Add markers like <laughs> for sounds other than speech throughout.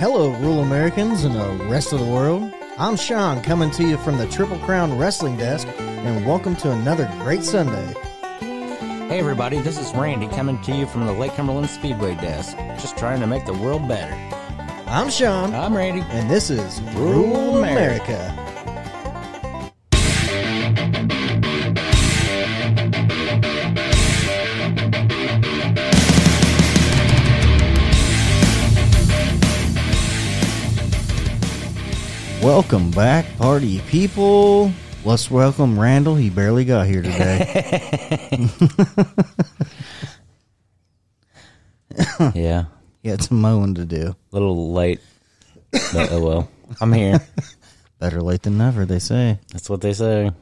Hello, rural Americans and the rest of the world. I'm Sean coming to you from the Triple Crown Wrestling Desk, and welcome to another great Sunday. Hey everybody, this is Randy coming to you from the Lake Cumberland Speedway desk, just trying to make the world better. I'm Sean, I'm Randy. and this is Rural America. Welcome back, party people. Let's welcome Randall. He barely got here today. <laughs> Yeah, he had some mowing to do. a little late, but oh well. I'm here. Better late than never, they say. That's what they say.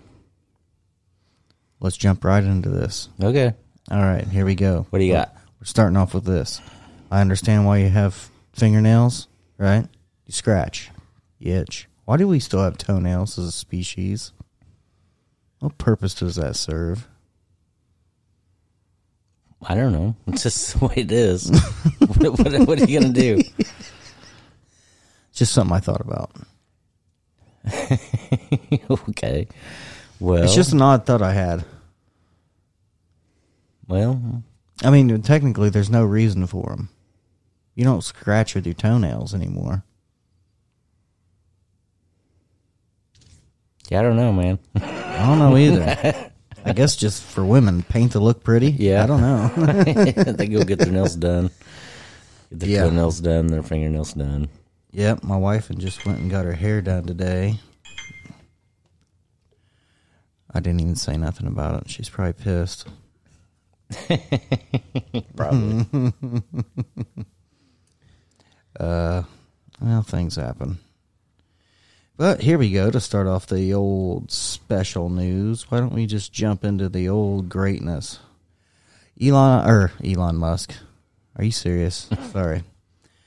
Let's jump right into this. Okay, All right, here we go. what do you got? We're starting off with this. I understand why you have fingernails, right? You scratch, you itch. Why do we still have toenails as a species? What purpose does that serve? I don't know. It's just <laughs> the way it is. <laughs> what, what, what are you gonna do? Just something I thought about. <laughs> okay. Well, It's just an odd thought I had. well. I mean, technically, there's no reason for them. You don't scratch with your toenails anymore. Yeah, I don't know, man. I don't know either. I guess just for women, paint to look pretty. Yeah. I don't know. <laughs> they go get their nails done. Get their Yeah. toenails done, their fingernails done. Yep, my wife and just went and got her hair done today. I didn't even say nothing about it. She's probably pissed. <laughs> Probably. <laughs> Uh, well, things happen. But here we go to start off the old special news. Why don't we just jump into the old greatness? Elon or Elon Musk. Are you serious? <laughs> Sorry.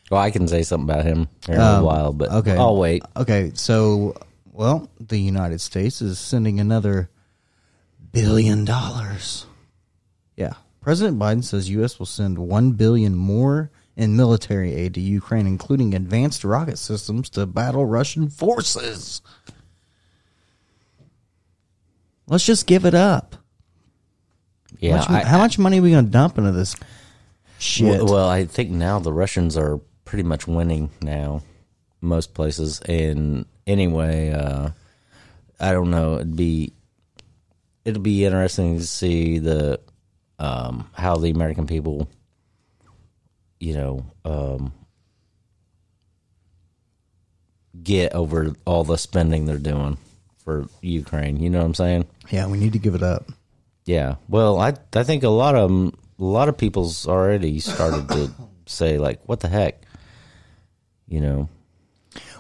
well, I can say something about him here in a Um, little while, but okay. I'll wait. Okay, so well, the United States is sending another billion dollars. Yeah. President Biden says US will send 1 billion more in military aid to Ukraine including advanced rocket systems to battle Russian forces. Let's just give it up. Yeah, How much, I- how much money are we going to dump into this shit? Well, well, I think now the Russians are pretty much winning now, most places. And anyway, uh, I don't know. It'd be it'll be interesting to see the um, how the American people, you know, um, get over all the spending they're doing for Ukraine. You know what I'm saying? yeah, we need to give it up. Yeah. Well, I I think a lot of a lot of people's already started to <coughs> say like, "What the heck," you know?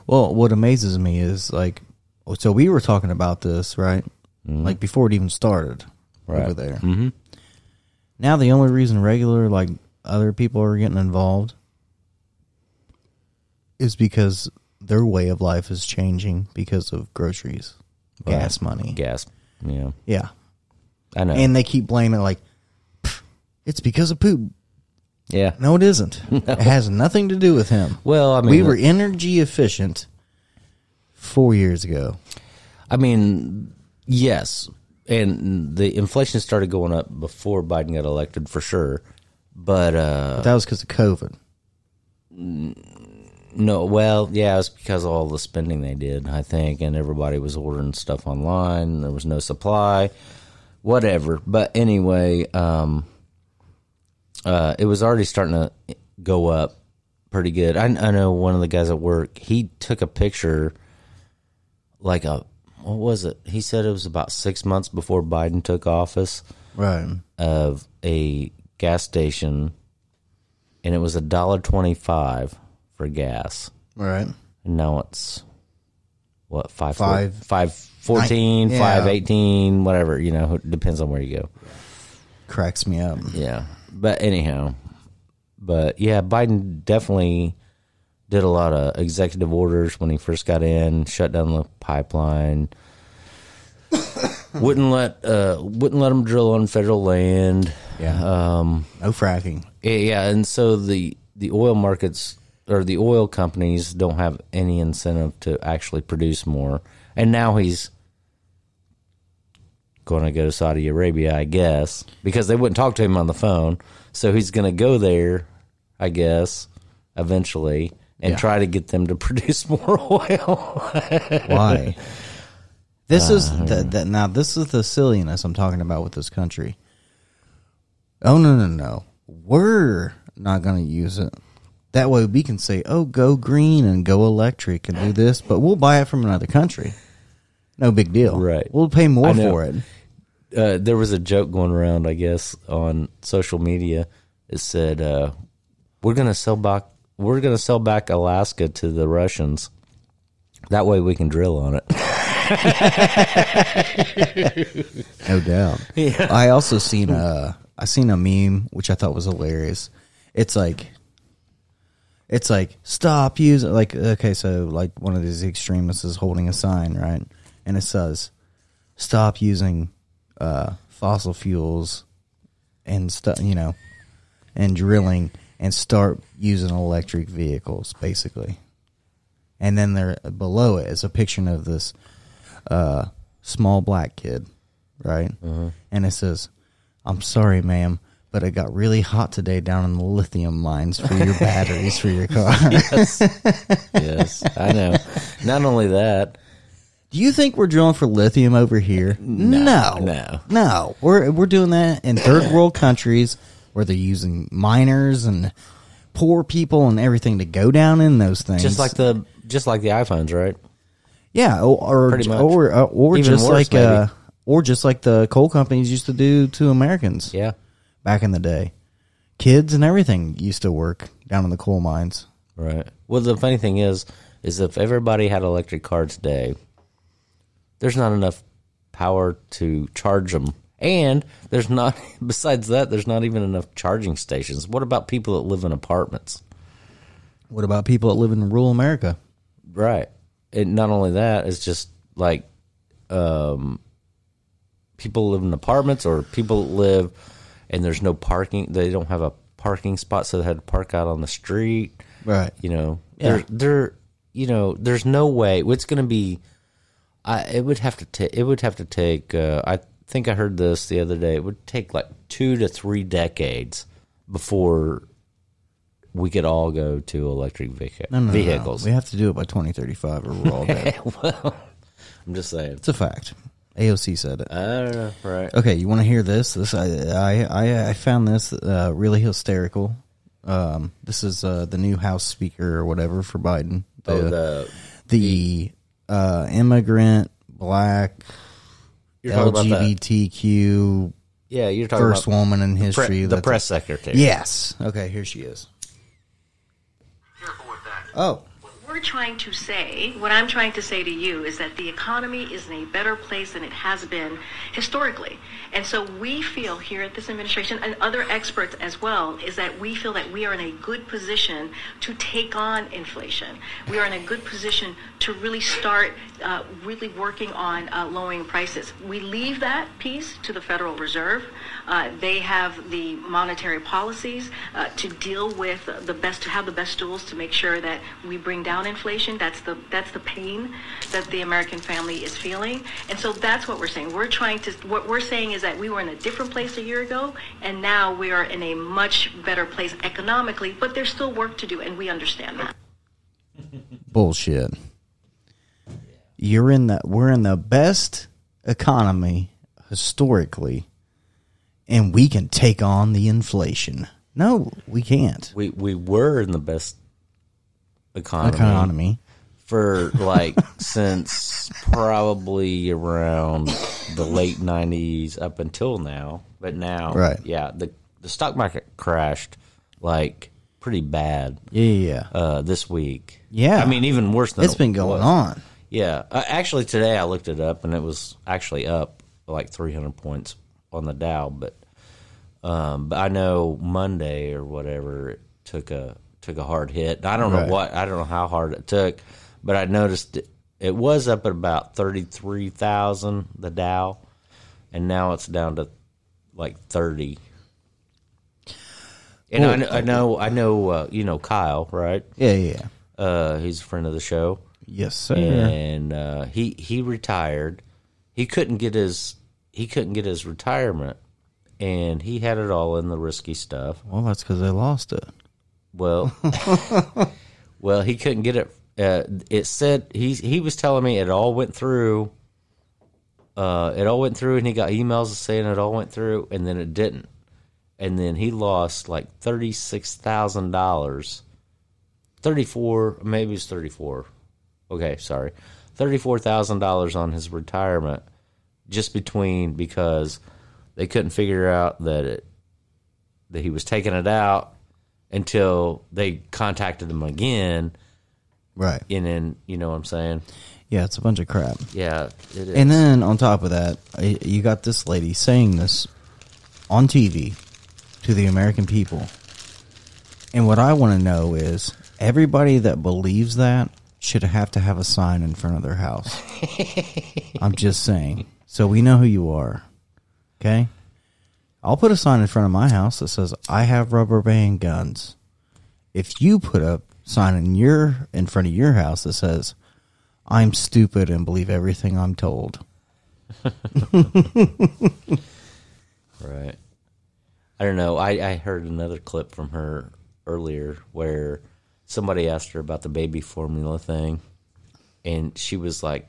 Well, what amazes me is like, so we were talking about this, right? Like before it even started Right. over there. Mm-hmm. Now the only reason regular like other people are getting involved is because their way of life is changing because of groceries, gas money. Gas. Yeah, Yeah, I know. and they keep blaming it like it's because of poop. yeah. No, it isn't. <laughs> It has nothing to do with him. Well, I mean, we were energy efficient four years ago. I mean, yes, and the inflation started going up before Biden got elected for sure. But uh But that was because of COVID. no, well, yeah, it was because of all the spending they did, I think, and everybody was ordering stuff online. There was no supply, whatever. But anyway, um, uh, it was already starting to go up pretty good. I, I know one of the guys at work. He took a picture, like a what was it? He said it was about six months before Biden took office Right. of a gas station, and it was a dollar twenty-five for gas. Right. And now it's what five Five- five fourteen, Nine- five yeah. eighteen, whatever you know. Depends on where you go. Cracks me up. Yeah, but anyhow, but yeah, Biden definitely did a lot of executive orders when he first got in, shut down the pipeline. <coughs> wouldn't let uh wouldn't let them drill on federal land. Yeah. Um No fracking. yeah, and so the the oil markets or the oil companies don't have any incentive to actually produce more. And now he's going to go to Saudi Arabia, I guess, because they wouldn't talk to him on the phone. So he's going to go there, I guess, eventually, and Yeah. try to get them to <laughs> produce more oil. Why? This Uh, is the, the, now. This is the silliness I'm talking about with this country. Oh no no no! We're not going to use it. That way we can say, "Oh, go green and go electric and do this," but we'll buy it from another country. No big deal. Right. We'll pay more I know. for it. uh, there was a joke going around, I guess, on social media. It said, uh, "We're gonna sell back. We're gonna sell back Alaska to the Russians. That way, we can drill on it." <laughs> <laughs> No doubt. I also seen a I seen a meme which I thought was hilarious. It's like it's like stop using like okay, so like one of these extremists is holding a sign, right? And it says stop using uh fossil fuels and stuff, you know, and drilling and start using electric vehicles basically. And then there below it is a picture of this uh, small black kid, right? And it says, "I'm sorry, ma'am, but it got really hot today down in the lithium mines for your <laughs> batteries for your car." <laughs> yes, I know. Not only that, Do you think we're drilling for lithium over here? No, no. no. We're we're doing that in third world countries where they're using miners and poor people and everything to go down in those things. just like the just like the iPhones, right? Yeah, or or Pretty much. or, uh, or Even just worse, like uh, maybe. or just like the coal companies used to do to Americans Yeah, back in the day. Kids and everything used to work down in the coal mines. right. Well, the funny thing is, is if everybody had electric cars today, there's not enough power to charge them. And there's not, <laughs> besides that, there's not even enough charging stations. What about people that live in apartments? What about people that live in rural America? Right. And not only that, it's just like um, people live in apartments or people live and there's no parking. They don't have a parking spot, so they had to park out on the street. Right. You know, Yeah. there, there, you know, there's no way it's going to be. I it would have to take. It would have to take. Uh, I think I heard this the other day. It would take like two to three decades before we could all go to electric No, no, no, vehicles. We have to do it by 2035 or we're all <laughs> dead. Well, I'm just saying. it's a fact. AOC said it. I don't know. Right. Okay, you want to hear this? This I I I, I found this uh, really hysterical. Um, this is uh, the new House Speaker or whatever for Biden. The, Oh, the the uh, immigrant black you're talking about LGBTQ yeah. You're talking first woman in pre- history. the that's- press secretary. Yes. Okay, here she is. Oh, we're trying to say, what I'm trying to say to you, is that the economy is in a better place than it has been historically. And so we feel here at this administration and other experts as well, is that we feel that we are in a good position to take on inflation. We are in a good position to really start uh, really working on uh, lowering prices. We leave that piece to the Federal Reserve. Uh, they have the monetary policies uh, to deal with the best, to have the best tools to make sure that we bring down inflation. That's the that's the pain that the American family is feeling, and so that's what we're saying. We're trying to. What we're saying is that we were in a different place a year ago, and now we are in a much better place economically. But there's still work to do, and we understand that. <laughs> bullshit. You're in the we're in the best economy historically, and we can take on the inflation. No, we can't. We we were in the best economy, Economy. for like <laughs> since probably around the late '90s up until now. But now, Right. Yeah, the the stock market crashed like pretty bad Yeah, yeah, uh, this week. Yeah. I mean even worse than It's been going was. on. Yeah, uh, actually today I looked it up and it was actually up like 300 points on the Dow, but um, but I know Monday or whatever it took a took a hard hit. I don't Right. know what I don't know how hard it took, but I noticed it, it was up at about 33,000 the Dow and now it's down to like 30. And I, Well- I know, I know, uh, you know, Kyle, right? Yeah, yeah, yeah. Uh, he's a friend of the show, Yes, sir. and uh, he he retired. He couldn't get his he couldn't get his retirement, and he had it all in the risky stuff. Well, that's because they lost it. Well, <laughs> well, he couldn't get it. Uh, it said he he was telling me it all went through. Uh, it all went through, and he got emails saying it all went through, and then it didn't, and then he lost like thirty six thousand dollars. Thirty four, maybe it's thirty four. Okay, sorry, thirty four thousand dollars on his retirement, just between because they couldn't figure out that it that he was taking it out until they contacted them again, Right. and then you know what I'm saying? Yeah, it's a bunch of crap. Yeah, it is. And then on top of that, you got this lady saying this on TV to the American people. And what I want to know is everybody that believes that should have to have a sign in front of their house. <laughs> I'm just saying. So we know who you are. Okay? I'll put a sign in front of my house that says I have rubber band guns. If you put a sign in your in front of your house that says I'm stupid and believe everything I'm told. <laughs> right. I don't know. I, I heard another clip from her earlier where somebody asked her about the baby formula thing, and she was like,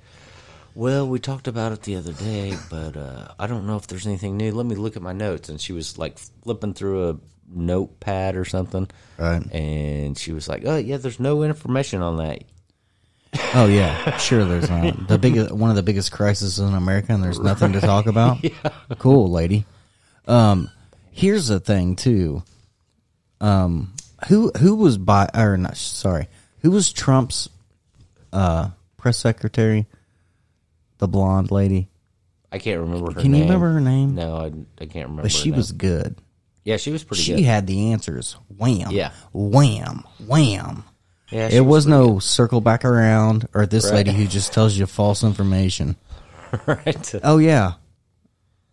"Well, we talked about it the other day, but uh, I don't know if there's anything new. Let me look at my notes." And she was like flipping through a notepad or something, Right. and she was like, "Oh yeah, there's no information on that." Oh yeah, sure. There's not the biggest one of the biggest crises in America, and there's nothing to talk about. <laughs> Cool, lady. Um, here's the thing too. Um, who who was by or not? Sorry, who was Trump's uh press secretary? The blonde lady. I can't remember her name. Can you remember her name? No, I, I can't remember. But she name. was good. Yeah, she was pretty good. She good. had the answers. Wham. Yeah. Wham. Wham. yeah, It was pretty no circle back around or this Right. lady who just tells you false information. <laughs> right. Oh yeah.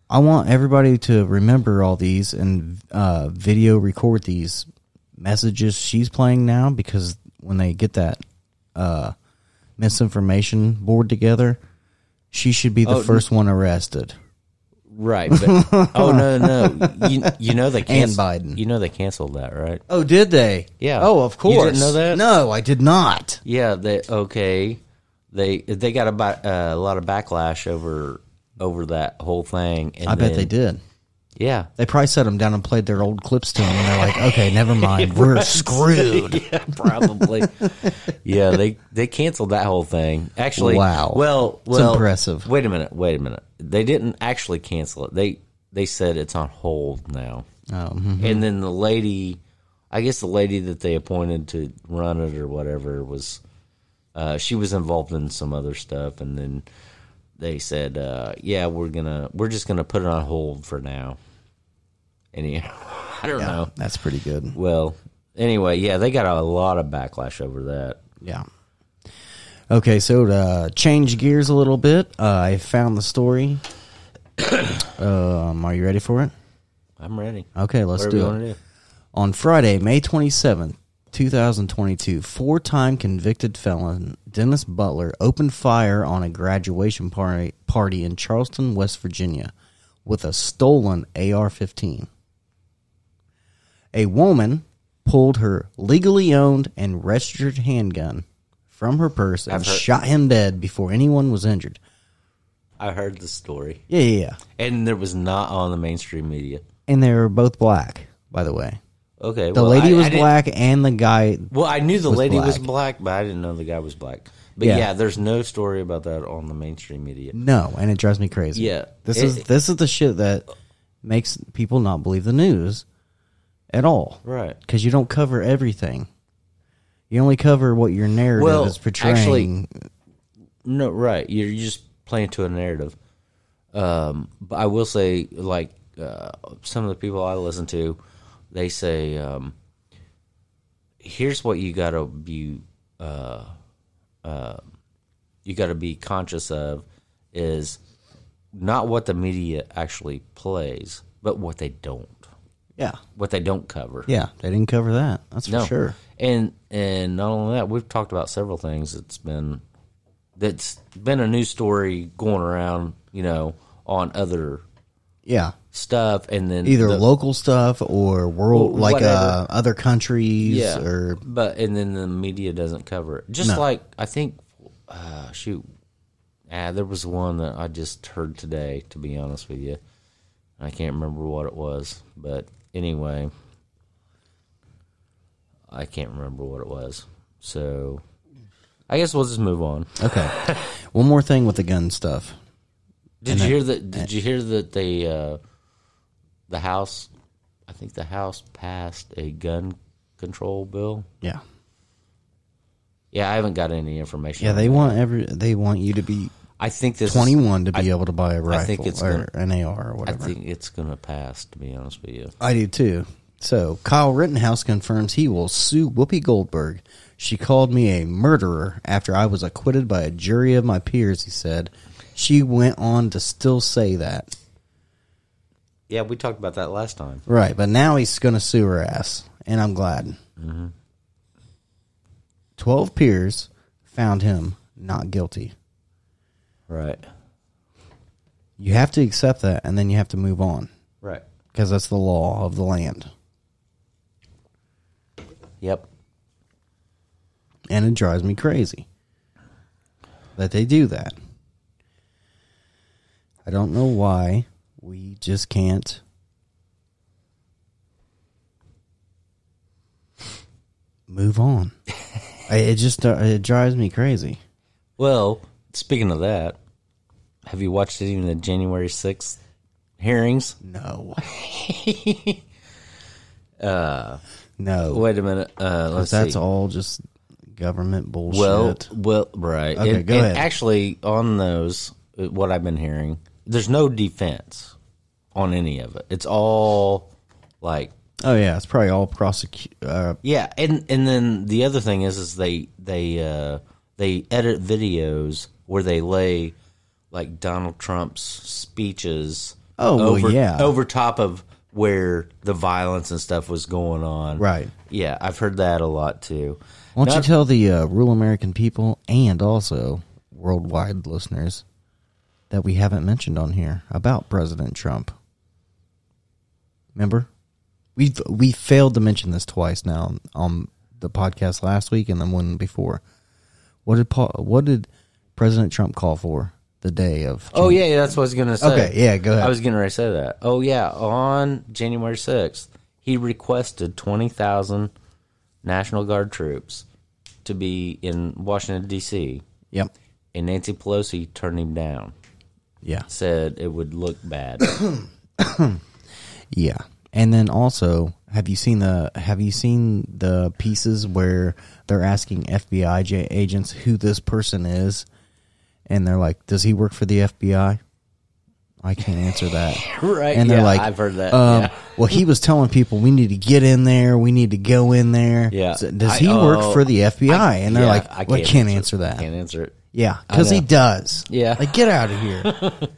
I want everybody to remember all these and uh, video record these messages she's playing now because when they get that uh, misinformation board together, she should be the Oh, first one arrested. Right. But, oh no, no. You, you know they <laughs> And canceled Biden. You know they canceled that, right? Oh, did they? Yeah. Oh, of You course. didn't know that? No, I did not. Yeah. They okay. They they got a, uh, a lot of backlash over over that whole thing. And I bet they did. Yeah. They probably set them down and played their old clips to them, and they're like, "Okay, never <laughs> mind, we're screwed." <laughs> yeah, probably. yeah, they they canceled that whole thing. Actually, Wow. Well, It's impressive. Wait a minute. Wait a minute. They didn't actually cancel it. They they said it's on hold now. Oh, mhm. And then the lady, I guess the lady that they appointed to run it or whatever was, uh, she was involved in some other stuff, and then they said, uh, "Yeah, we're gonna, we're just gonna put it on hold for now." Anyhow, <laughs> I don't know. That's pretty good. Well, anyway, yeah, they got a lot of backlash over that. Yeah. Okay, so to change gears a little bit, uh, I found the story. <coughs> um, are you ready for it? I'm ready. Okay, let's do it. do. On Friday, May 27th, 2022, four time convicted felon Dennis Butler opened fire on a graduation party, party in Charleston, West Virginia, with a stolen AR 15. A woman pulled her legally owned and registered handgun from her purse and I've heard- shot him dead before anyone was injured. I heard the story, Yeah, yeah, yeah. and there was not on the mainstream media. And they were both black, by the way. Okay, The well, lady I- was I didn't- black, and the guy Well, I knew the was lady was black. but I didn't know the guy was black. But Yeah. yeah. there's no story about that on the mainstream media. No, and it drives me crazy. Yeah. this It- is this is the shit that makes people not believe the news at all. Right. Because you don't cover everything. You only cover what your narrative Well, is portraying. actually- No, right. You're just playing to a narrative. Um, but I will say, like uh, some of the people I listen to, they say, um, "Here's what you got to be, uh, uh, you got to be conscious of is not what the media actually plays, but what they don't." Yeah. what they don't cover. Yeah, they didn't cover that. That's for No, sure. And and not only that, we've talked about several things. That's been that's been a news story going around. You know, on other Yeah. stuff, and then Either the- local stuff or world, like uh, other countries yeah, or but and then the media doesn't cover it. Just No. like I think, uh, shoot, ah, there was one that I just heard today. To be honest with you, I can't remember what it was, but anyway, I can't remember what it was. So, I guess we'll just move on. Okay. <laughs> One more thing with the gun stuff. Did you hear that? Did you hear that they uh, the House? I think the House passed a gun control bill. Yeah. Yeah, I haven't got any information. Yeah, on they want every they want you to be I think this 21 to be I- able to buy a rifle I think it's or gonna- an AR or whatever. I think it's going to pass. To be honest with you, I do too. So Kyle Rittenhouse confirms he will sue Whoopi Goldberg. She called me a murderer after I was acquitted by a jury of my peers. He said. She went on to still say that. yeah, we talked about that last time. Right, but now he's going to sue her ass, and I'm glad. Mm-hmm. Twelve peers found him not guilty. Right, You have to accept that, and then you have to move on right. because that's the law of the land, Yep. and it drives me crazy that they do that. I don't know why we just can't. Move on. <laughs> I- it just uh, it drives me crazy. Well, speaking of that, have you watched of the January sixth hearings? No. <laughs> uh, no. Wait a minute. Uh, let's that's see. all just government bullshit. Well, well, right. Okay, and, go and ahead. Actually, on those, uh, what I've been hearing, there's no defense on any of it. It's all like, oh yeah, it's probably all prosecute. Uh, yeah. And and then the other thing is, is they they uh, they edit videos where they lay like Donald Trump's speeches. Oh, well, over, yeah. over top of where the violence and stuff was going on. Right. Yeah, I've heard that a lot too. why don't you tell the uh, rural American people and also worldwide listeners that we haven't mentioned on here about President Trump? Remember, we we failed to mention this twice now on the podcast last week and the one before. What did Paul, what did President Trump call for the day of? Oh yeah, that's what I was gonna say. Okay, yeah, go ahead. I was gonna say that. Oh yeah, on January sixth, he requested twenty thousand National Guard troops to be in Washington D.C. Yep. and Nancy Pelosi turned him down. Yeah. Said it would look bad. <coughs> Yeah. And then also, have you seen the have you seen the pieces where they're asking FBI agents who this person is, and they're like, "Does he work for the FBI?" I can't answer that. <laughs> Right, And they're yeah, like, I've heard that, Um, yeah. Well, he was telling people we need to get in there. We need to go in there. Yeah. So does I- he work oh, for the FBI? I- and they're yeah, like, I "Well, I can't answer that." Can't answer it. Yeah, because he does. Yeah. like get out of here. <laughs>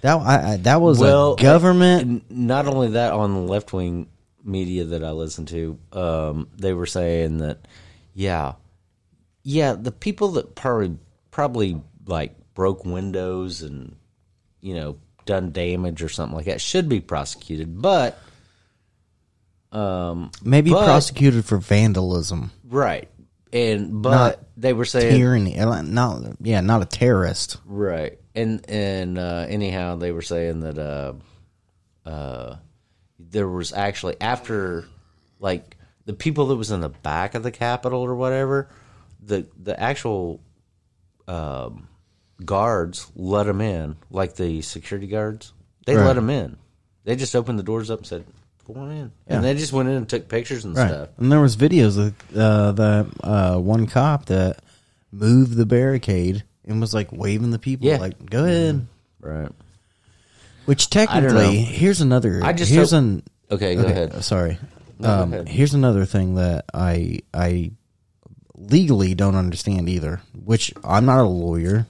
that I, I, that was Well, a government. Not only that, on the left wing media that I listen to, um, they were saying that, yeah, yeah, the people that probably probably like broke windows and you know done damage or something like that should be prosecuted, but um, maybe but- prosecuted for vandalism. right, and but Not they were saying tyranny. Not yeah, not a terrorist. Right. And and uh, anyhow, they were saying that uh, uh, there was actually after like the people that was in the back of the Capitol or whatever, the the actual um, guards let them in, like the security guards. They Right. let them in. They just opened the doors up and said, "Go on in," Yeah. and they just went in and took pictures and Right. stuff. And there was videos of uh, the uh, one cop that moved the barricade and was like waving the people, Yeah. like "Go ahead." Right. Which technically, here's another. I just here's hope- an. Okay, go ahead. Sorry. No, um, ahead. Here's another thing that I I legally don't understand either. Which I'm not a lawyer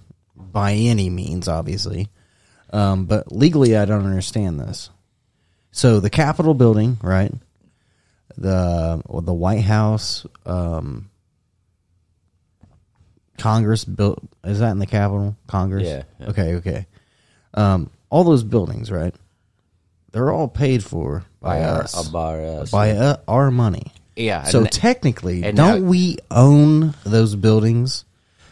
by any means, obviously, um, but legally I don't understand this. So the Capitol building, right? The the White House, um, Congress built. Is that in the Capitol? Congress. Yeah, yeah. Okay. Okay. Um, all those buildings, right? They're all paid for by, By our- us, uh, by us, by uh, our money. Yeah, So technically, don't now- we own those buildings?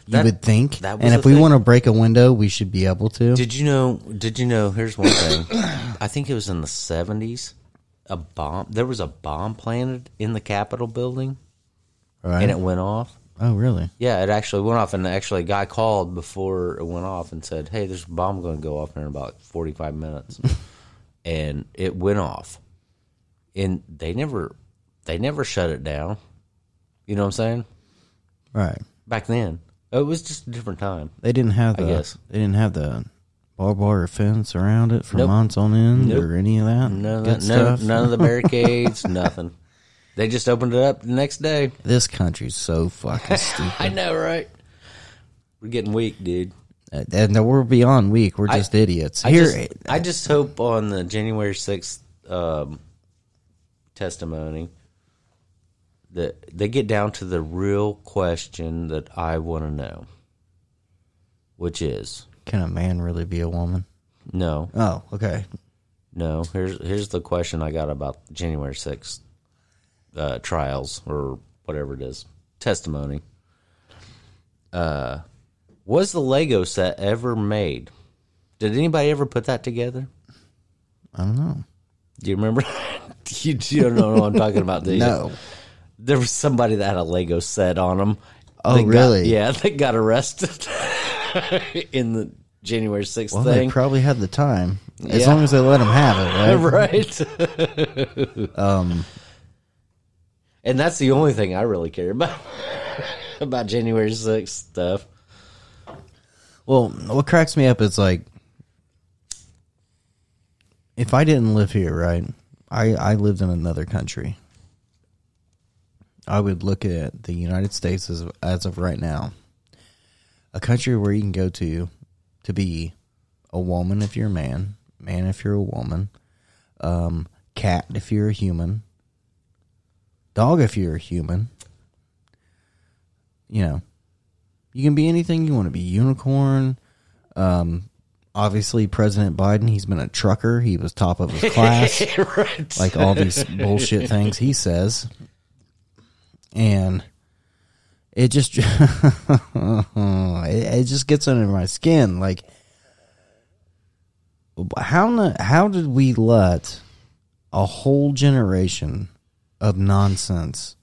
You That- would think. that was and the if we thing. want to break a window, we should be able to. Did you know? Did you know? Here's one thing. <coughs> I think it was in the seventies. A bomb. There was a bomb planted in the Capitol building, right? and it went off. oh, really? Yeah, it actually went off, and actually, a guy called before it went off and said, "Hey, there's a bomb going to go off in about 45 minutes," <laughs> and it went off, and they never, they never shut it down. You know what I'm saying? Right. Back then, it was just a different time. They didn't have I the. guess. They didn't have the barbed wire fence around it for Nope. months on end Nope. or any of that. None of good that, none, stuff. none of the barricades, <laughs> nothing. They just opened it up the next day. This country's so fucking <laughs> stupid. I know, right? We're getting weak, dude. and we're beyond weak. We're I- just idiots. I Here, just, I just hope on the January sixth um, testimony that they get down to the real question that I want to know, which is can a man really be a woman? no, Oh, okay. no. Here's here's the question I got about January sixth uh, trials or whatever it is testimony. Uh, was the Lego set ever made? Did anybody ever put that together? I don't know. Do you remember? <laughs> you, you don't know what I'm talking about, do you? No. There was somebody that had a Lego set on them. Oh, really? yeah, <laughs> they got arrested <laughs> in the January 6th Well, thing. they probably had the time as Yeah. long as they let them have it, right? <laughs> right? um, and that's the only thing I really care about about January 6th stuff. Well, what cracks me up is like, if I didn't live here, right? I I lived in another country. I would look at the United States as as of right now, a country where you can go to to be a woman if you're a man, man if you're a woman, um, cat if you're a human, dog if you're a human. You know, you can be anything you want to be. Unicorn. Um, obviously, President Biden. He's been a trucker. He was top of his <laughs> class. right. like all these bullshit things he says, and it just <laughs> it, just gets under my skin. Like, how how did we let a whole generation of nonsense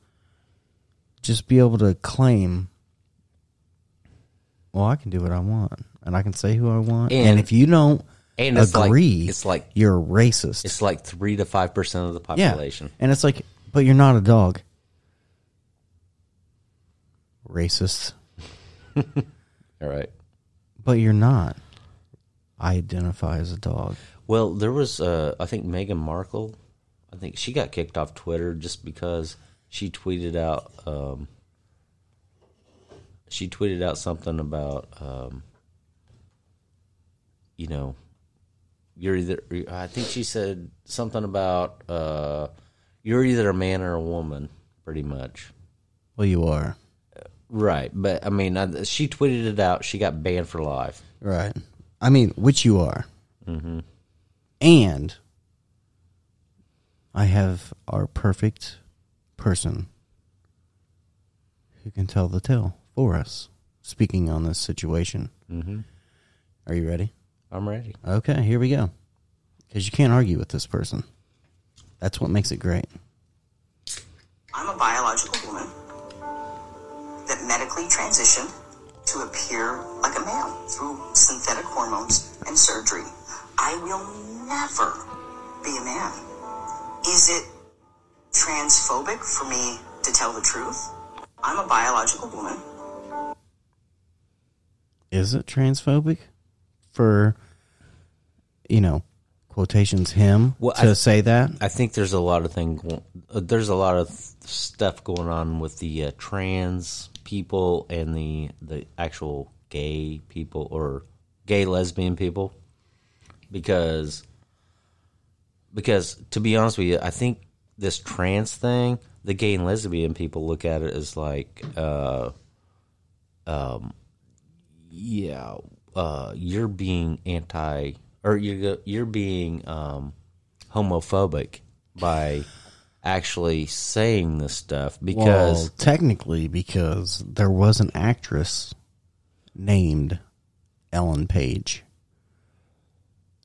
just be able to claim? Well, I can do what I want, and I can say who I want, and, And- if you don't and it's agree, like it's like you're racist. it's like 3 to 5% of the Yeah. population. And it's like, but you're not a dog. Racist. <laughs> All right. But you're not. I identify as a dog. Well, there was, uh, I think Meghan Markle. I think she got kicked off Twitter just because she tweeted out. Um, she tweeted out something about, um, you know, you're either. I think she said something about uh, you're either a man or a woman, pretty much. Well, you are. Right, but I mean, I, she tweeted it out. She got banned for life. Right. I mean, which you are. Mm-hmm. And I have our perfect person who can tell the tale for us, speaking on this situation. Mm-hmm. Are you ready? I'm ready. Okay, here we go. Because you can't argue with this person. That's what makes it great. I'm a biological woman that medically transitioned to appear like a man through synthetic hormones and surgery. I will never be a man. Is it transphobic for me to tell the truth? I'm a biological woman. Is it transphobic for, you know, quotations him Well, to I- say that? I think there's a lot of thing. uh, There's a lot of stuff going on with the uh, trans people and the the actual gay people or gay lesbian people, because because to be honest with you, I think this trans thing, the gay and lesbian people look at it as like, uh, um, yeah, uh, you're being anti or you're you're being um, homophobic by actually saying this stuff because well, technically, because there was an actress named Ellen Page.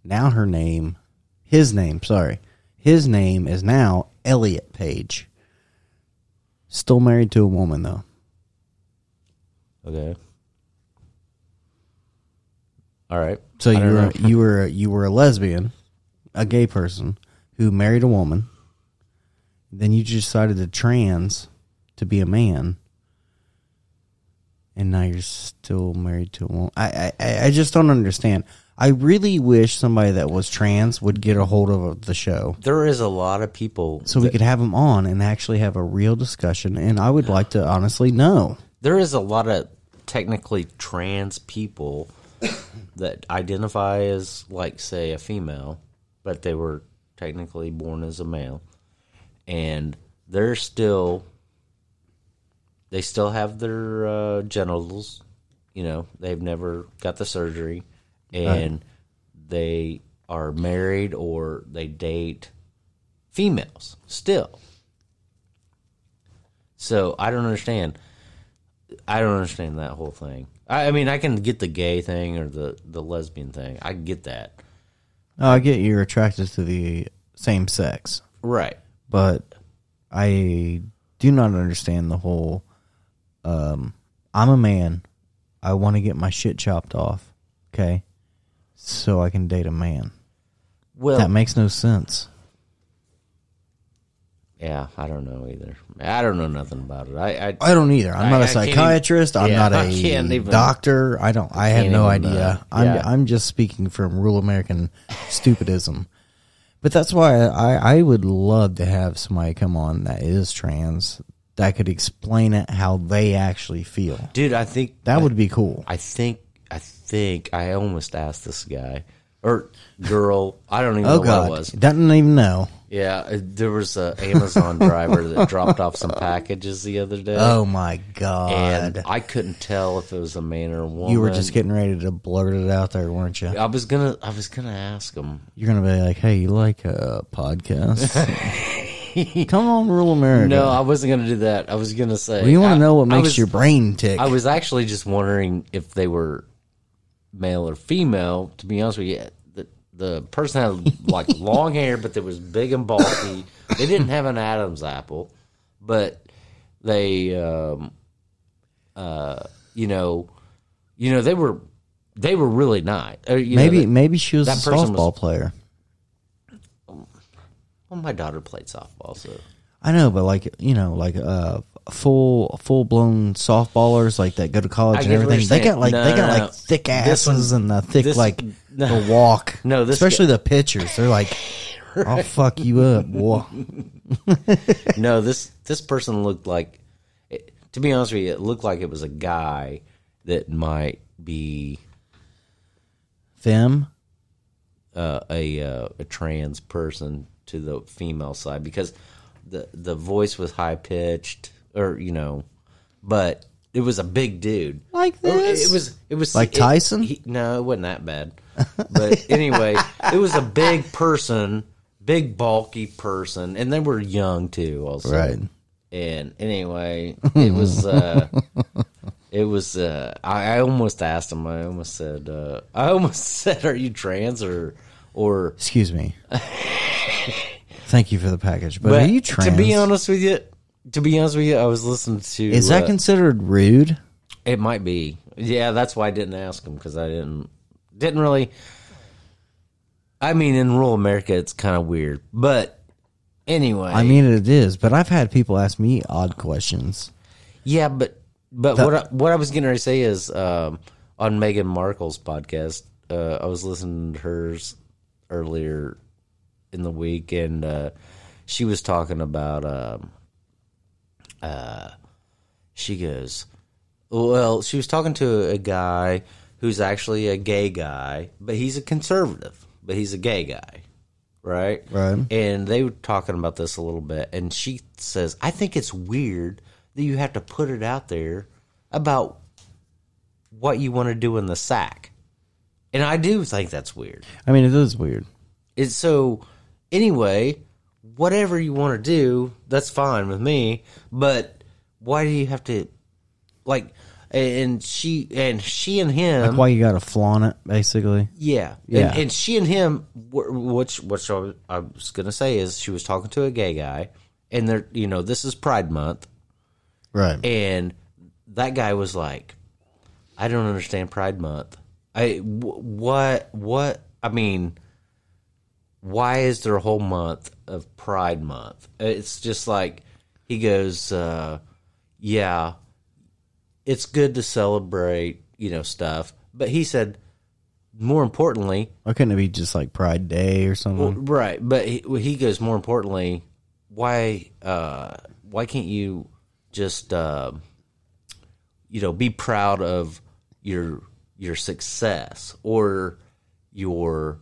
Now her name, his name, sorry, his name is now Elliot Page. Still married to a woman though. okay, all right. So you were know. you were you were a lesbian, a gay person who married a woman. Then you decided to trans to be a man, and now you're still married to a woman. I I, I just don't understand. I really wish somebody that was trans would get a hold of the show there is a lot of people so we could have them on and actually have a real discussion. And I would like to honestly know. there is a lot of technically trans people <coughs> that identify as like say a female but they were technically born as a male and they're still they still have their uh, genitals you know they've never got the surgery and they are married or they date females still so i don't understand I don't understand that whole thing. I, I mean, I can get the gay thing or the, the lesbian thing. I get that. Oh, I get you're attracted to the same sex. Right. But I do not understand the whole. Um, I'm a man. I want to get my shit chopped off. Okay, so I can date a man. Well, That makes no sense. yeah, I don't know either. I don't know nothing about it. I, I I don't either. I'm I- not a I psychiatrist. I'm yeah, not I a can't even- doctor. I don't. I have no idea. uh, I'm yeah. I'm just speaking from rural American stupidism. But that's why I I would love to have somebody come on that is trans that could explain it how they actually feel. dude, I think That would be cool. I think I think I almost asked this guy or girl. I don't even Oh know God, what it was. doesn't even know. Yeah, uh, there was a Amazon <laughs> driver that dropped off some packages the other day. Oh my god! and! I couldn't tell if it was a man or a woman. you were just getting ready to blurt it out there, weren't you? I was gonna. I was gonna ask him. You're gonna be like, "Hey, you like a podcast? <laughs> Come on, rural America." No, I wasn't gonna do that. I was gonna say. Well, you want to know what makes was- your brain tick? I was actually just wondering if they were male or female. To be honest with you, the person had like <laughs> long hair, but it was big and bulky. They didn't have an Adam's apple, but they, um, uh, you know, you know, they were they were really nice. Or, you know, maybe maybe she was a that softball was- player. well, my daughter played softball, so I know, but like you know, like uh, full full blown softballers like that go to college I and everything. They got like No, they got no. like thick asses one- and the thick this- like <laughs> the walk. No, this especially the pitchers. They're like, <laughs> I'll fuck you up, boy. <laughs> no, this this person looked like. To be honest with you, it looked like it was a guy that might be Fem. uh, a uh, a trans person to the female side because the the voice was high pitched or you know, but it was a big dude Like Or this? It was it was Like it- Tyson? he- no, it wasn't that bad. But <laughs> anyway, it was a big person, big bulky person, and they were young too. Also, Right. And anyway, it was. uh <laughs> It was. uh I, I almost asked him. I almost said. uh I almost <laughs> said, "Are you trans or or?" Excuse me. Thank you for the package, but, But are you trans? to be honest with you, to be honest with you, I was listening to. is that uh, considered rude? It might be. Yeah, that's why I didn't ask him because I didn't didn't really. I mean, in rural America, it's kind of weird, but anyway. I mean, it is, but I've had people ask me odd questions. yeah, but but The- what I, what I was getting ready to say is um, on Meghan Markle's podcast, uh, I was listening to hers earlier in the week, and uh, she was talking about. Um, uh, she goes, well, she was talking to a guy who's actually a gay guy, but he's a conservative, but he's a gay guy, right? Right. And they were talking about this a little bit, and she says, "I think it's weird that you have to put it out there about what you want to do in the sack." And I do think that's weird. I mean, it is weird. It's so anyway, whatever you want to do, that's fine with me. But why do you have to like? And she and she and him, Like why you got to flaunt it, basically. yeah, Yeah. And, and she and him, which which I was, I was gonna say is she was talking to a gay guy, and they're you know this is Pride Month, Right. and that guy was like, "I don't understand Pride Month. I what what I mean, why is there a whole month of Pride Month? It's just like he goes, uh, yeah, it's good to celebrate, you know, stuff, but he said." More importantly, Why couldn't it be just like Pride Day or something? well, right, but he, well, he goes more importantly, why uh, why can't you just uh, you know be proud of your your success or your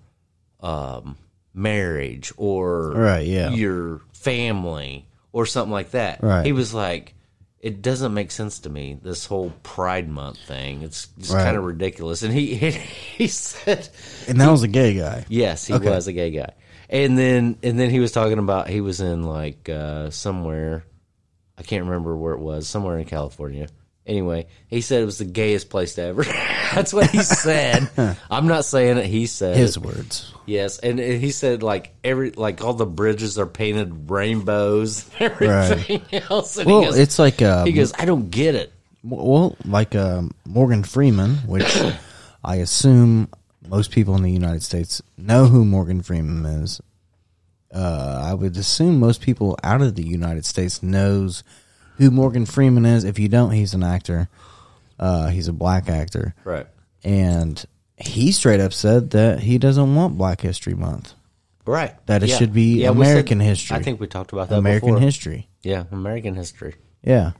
um, marriage or Right, yeah. your family or something like that. Right. He was like, it doesn't make sense to me. This whole Pride Month thing, it's just Right. kind of ridiculous. And <laughs> he he said. and that was a gay guy. Yes, he Okay. was a gay guy. And then and then he was talking about he was in like uh somewhere I can't remember where it was, somewhere in California. Anyway, he said it was the gayest place to ever. <laughs> That's what he said. I'm not saying it. He said His words. Yes, and he said like every like all the bridges are painted rainbows, and everything else. And Well, he goes, it's like um, he goes, I don't get it. well, like um, Morgan Freeman, which <coughs> I assume most people in the United States know who Morgan Freeman is. Uh, I would assume most people out of the United States knows who Morgan Freeman is. If you don't, he's an actor. Uh, he's a black actor, Right, and he straight up said that he doesn't want Black History Month. right. That it should be said- American history. I think we talked about that. American before. history. Yeah, American history. Yeah,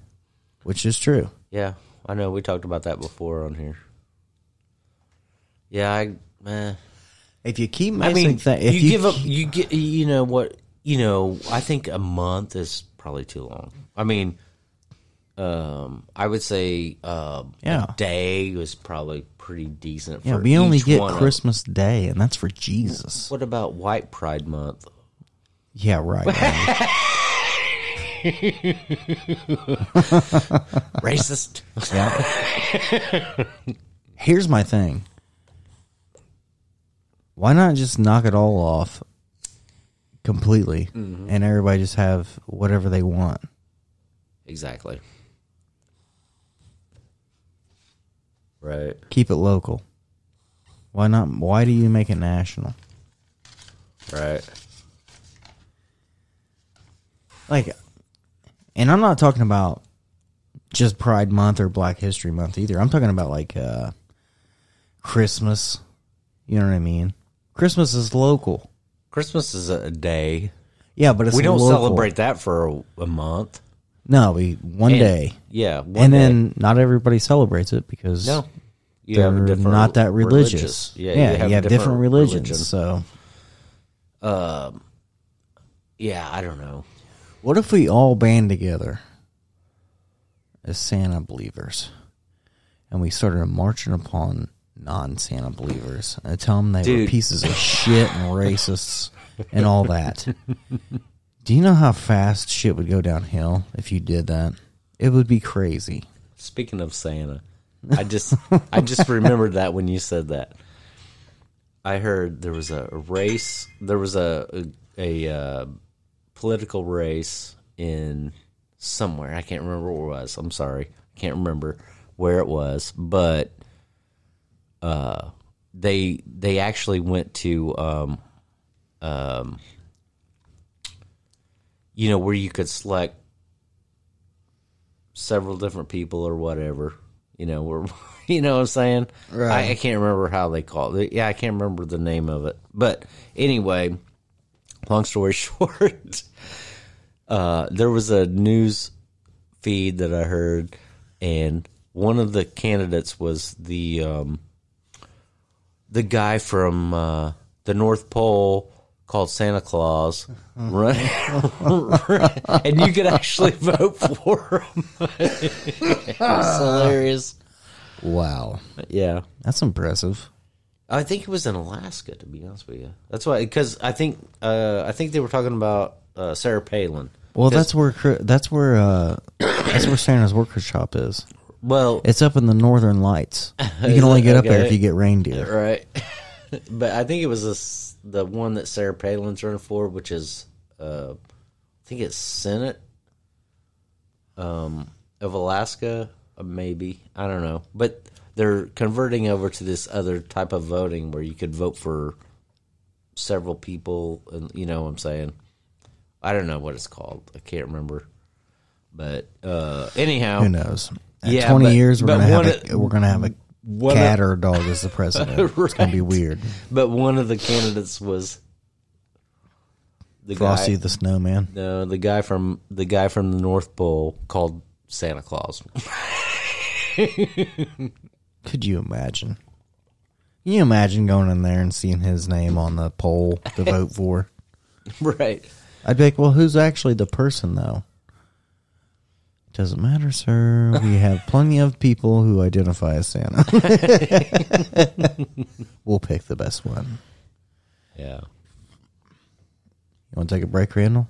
which is true. Yeah, I know. We talked about that before on here. Yeah, I. Eh. If you keep I mean, thi- if you, you, give up. You get. You know what? You know. I think a month is probably too long. I mean, um, I would say um, Yeah. day was probably pretty decent. Yeah, we only get one of- Christmas Day, and that's for Jesus. What about White Pride Month? Yeah, right. man. <laughs> Racist. Here's my thing. Why not just knock it all off completely, Mm-hmm. and everybody just have whatever they want? exactly. Right. Keep it local. Why not? Why do you make it national? Right. Like, and I'm not talking about just Pride Month or Black History Month either. I'm talking about like uh, Christmas. You know what I mean? Christmas is local. Christmas is a day. Yeah, but it's we don't local. celebrate that for a, a month. No, we one And- day, Yeah, one and then not everybody celebrates it because no, you they're have a different not that religious. Yeah, Yeah, you have, a different, religions. religion. So, um, Yeah, I don't know. what if we all band together as Santa believers, and we started marching upon non-Santa believers and tell them they were Dude. pieces of shit and <laughs> racists and all that? Do you know how fast shit would go downhill if you did that? It would be crazy. Speaking of Santa, I just I just remembered that when you said that. I heard there was a race. There was a a, a uh, political race in somewhere. I can't remember where it was. I'm sorry, I can't remember where it was. But uh, they they actually went to um, um, you know where you could select several different people or whatever. You know, or <laughs> you know what I'm saying? Right. I, I can't remember how they call it. Yeah, I can't remember the name of it. But anyway, long story <laughs> short, uh, there was a news feed that I heard, and one of the candidates was the um, the guy from uh, the North Pole called Santa Claus, run, <laughs> and you could actually vote for him. <laughs> it was hilarious. Wow, Yeah. that's impressive. I think it was in Alaska, to be honest with you. That's why, because I think uh, I think they were talking about uh, Sarah Palin. Well, 'Cause- that's where that's where uh, that's where Santa's workshop is. well, It's up in the Northern Lights. You can only <laughs> get up there Okay. if you get reindeer. right. but I think it was this, the one that Sarah Palin's running for, which is uh, I think it's Senate um, of Alaska, uh, maybe I don't know, but they're converting over to this other type of voting where you could vote for several people, and you know what I'm saying. I don't know what it's called. I can't remember. But uh, anyhow, Who knows? In Yeah, twenty but- years, we're gonna have one a, we're gonna have a one cat of- or dog as the president. <laughs> It's gonna be weird. But one of the candidates was the Frosty guy. the Snowman. no, the guy from the guy from the North Pole called Santa Claus. <laughs> Could you imagine? Can you imagine going in there and seeing his name on the poll to vote for? <laughs> right. I'd be like, well, who's actually the person, though? Doesn't matter, sir. We have plenty of people who identify as Santa. <laughs> we'll pick the best one. Yeah. You want to take a break, Randall?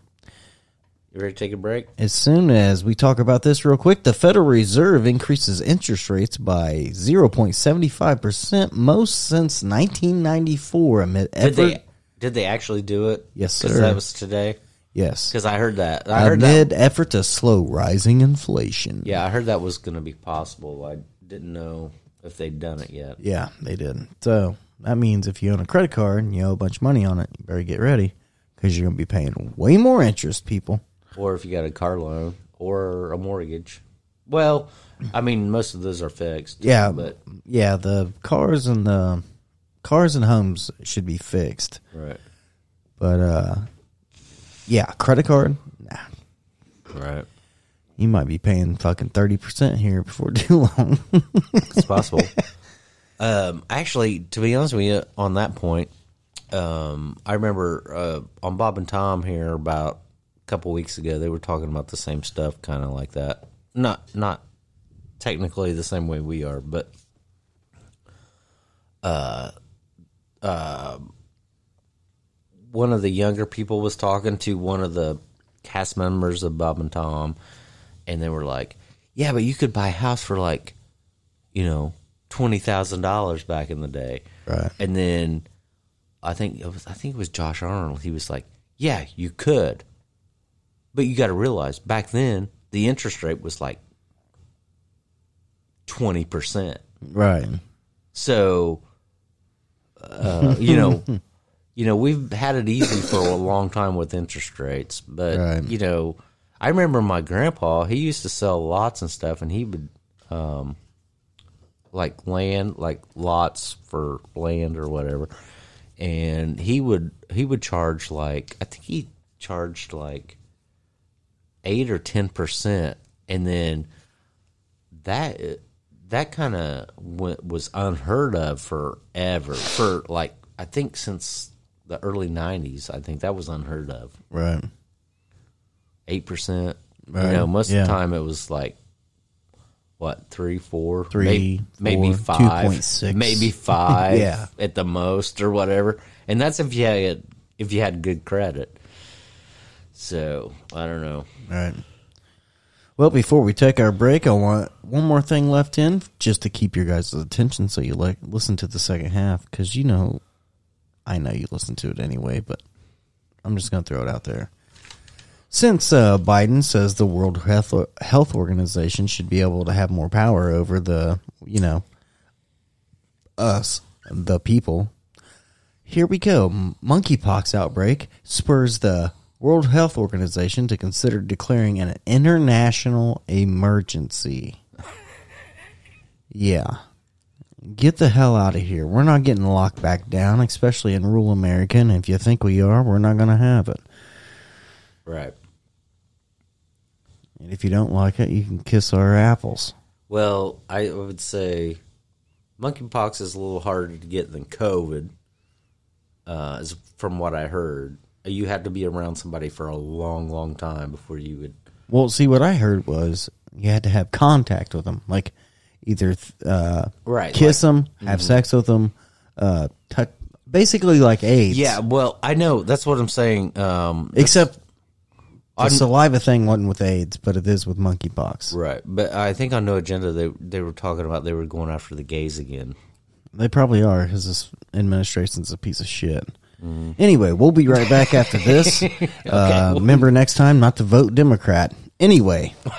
You ready to take a break? As soon as we talk about this real quick, the Federal Reserve increases interest rates by 0.75%, most since 1994 amid Did they did they actually do it? Yes, sir. that was today. Yes. Because I heard that. I heard Amid that. effort to slow rising inflation. Yeah, I heard that was going to be possible. I didn't know if they'd done it yet. Yeah, they didn't. So that means if you own a credit card and you owe a bunch of money on it, you better get ready because you're going to be paying way more interest, people. Or if you got a car loan or a mortgage. Well, I mean, most of those are fixed. Yeah, but yeah, the cars and the cars and homes should be fixed, right, but uh, yeah, credit card, nah, right. you might be paying fucking thirty percent here before <laughs> too long. It's possible. <laughs> um, actually, to be honest with you, on that point, um, I remember uh, on Bob and Tom here about a couple weeks ago, they were talking about the same stuff, kind of like that. Not not technically the same way we are, but uh, uh, one of the younger people was talking to one of the cast members of Bob and Tom, and they were like, "Yeah, but you could buy a house for like." you know, twenty thousand dollars back in the day. Right. And then I think it was I think it was Josh Arnold. He was like, Yeah, you could. But you gotta realize back then the interest rate was like twenty percent. right. So uh, you know <laughs> you know, we've had it easy for a long time with interest rates, but Right. you know, I remember my grandpa, he used to sell lots and stuff and he would um like land, like lots for land or whatever. And he would he would charge like I think he charged like eight or ten percent, and then that that kind of was unheard of forever for like I think since the early '90s. I think that was unheard of. Right. Eight percent. Right, You know, most yeah. of the time it was like what three, four, Three, maybe, maybe five, 2.6. maybe five, Yeah. at the most or whatever. And that's if you had if you had good credit. So I don't know. Right. Well, before we take our break, I want one more thing left in just to keep your guys' attention so you like listen to the second half because you know, I know you listen to it anyway, but I'm just going to throw it out there. Since uh, Biden says the World Health Health Organization should be able to have more power over the, you know, us, the people, here we go. Monkeypox outbreak spurs the World Health Organization to consider declaring an international emergency. <laughs> yeah. Get the hell out of here. We're not getting locked back down, especially in rural America. And if you think we are, we're not going to have it. Right. And if you don't like it, you can kiss our apples. Well, I would say monkeypox is a little harder to get than COVID. uh, is from what I heard, you had to be around somebody for a long, long time before you would. Well, see, what I heard was you had to have contact with them, like either uh, Right, kiss like- them, have sex with them, uh, touch, basically like AIDS. Yeah, well, I know that's what I'm saying. Um, except the saliva thing wasn't with AIDS, but it is with monkeypox. right, but I think on No Agenda they they were talking about they were going after the gays again. They probably are because this administration's a piece of shit. Mm-hmm. Anyway, we'll be right back after this. <laughs> uh, remember next time not to vote Democrat. Anyway, <laughs>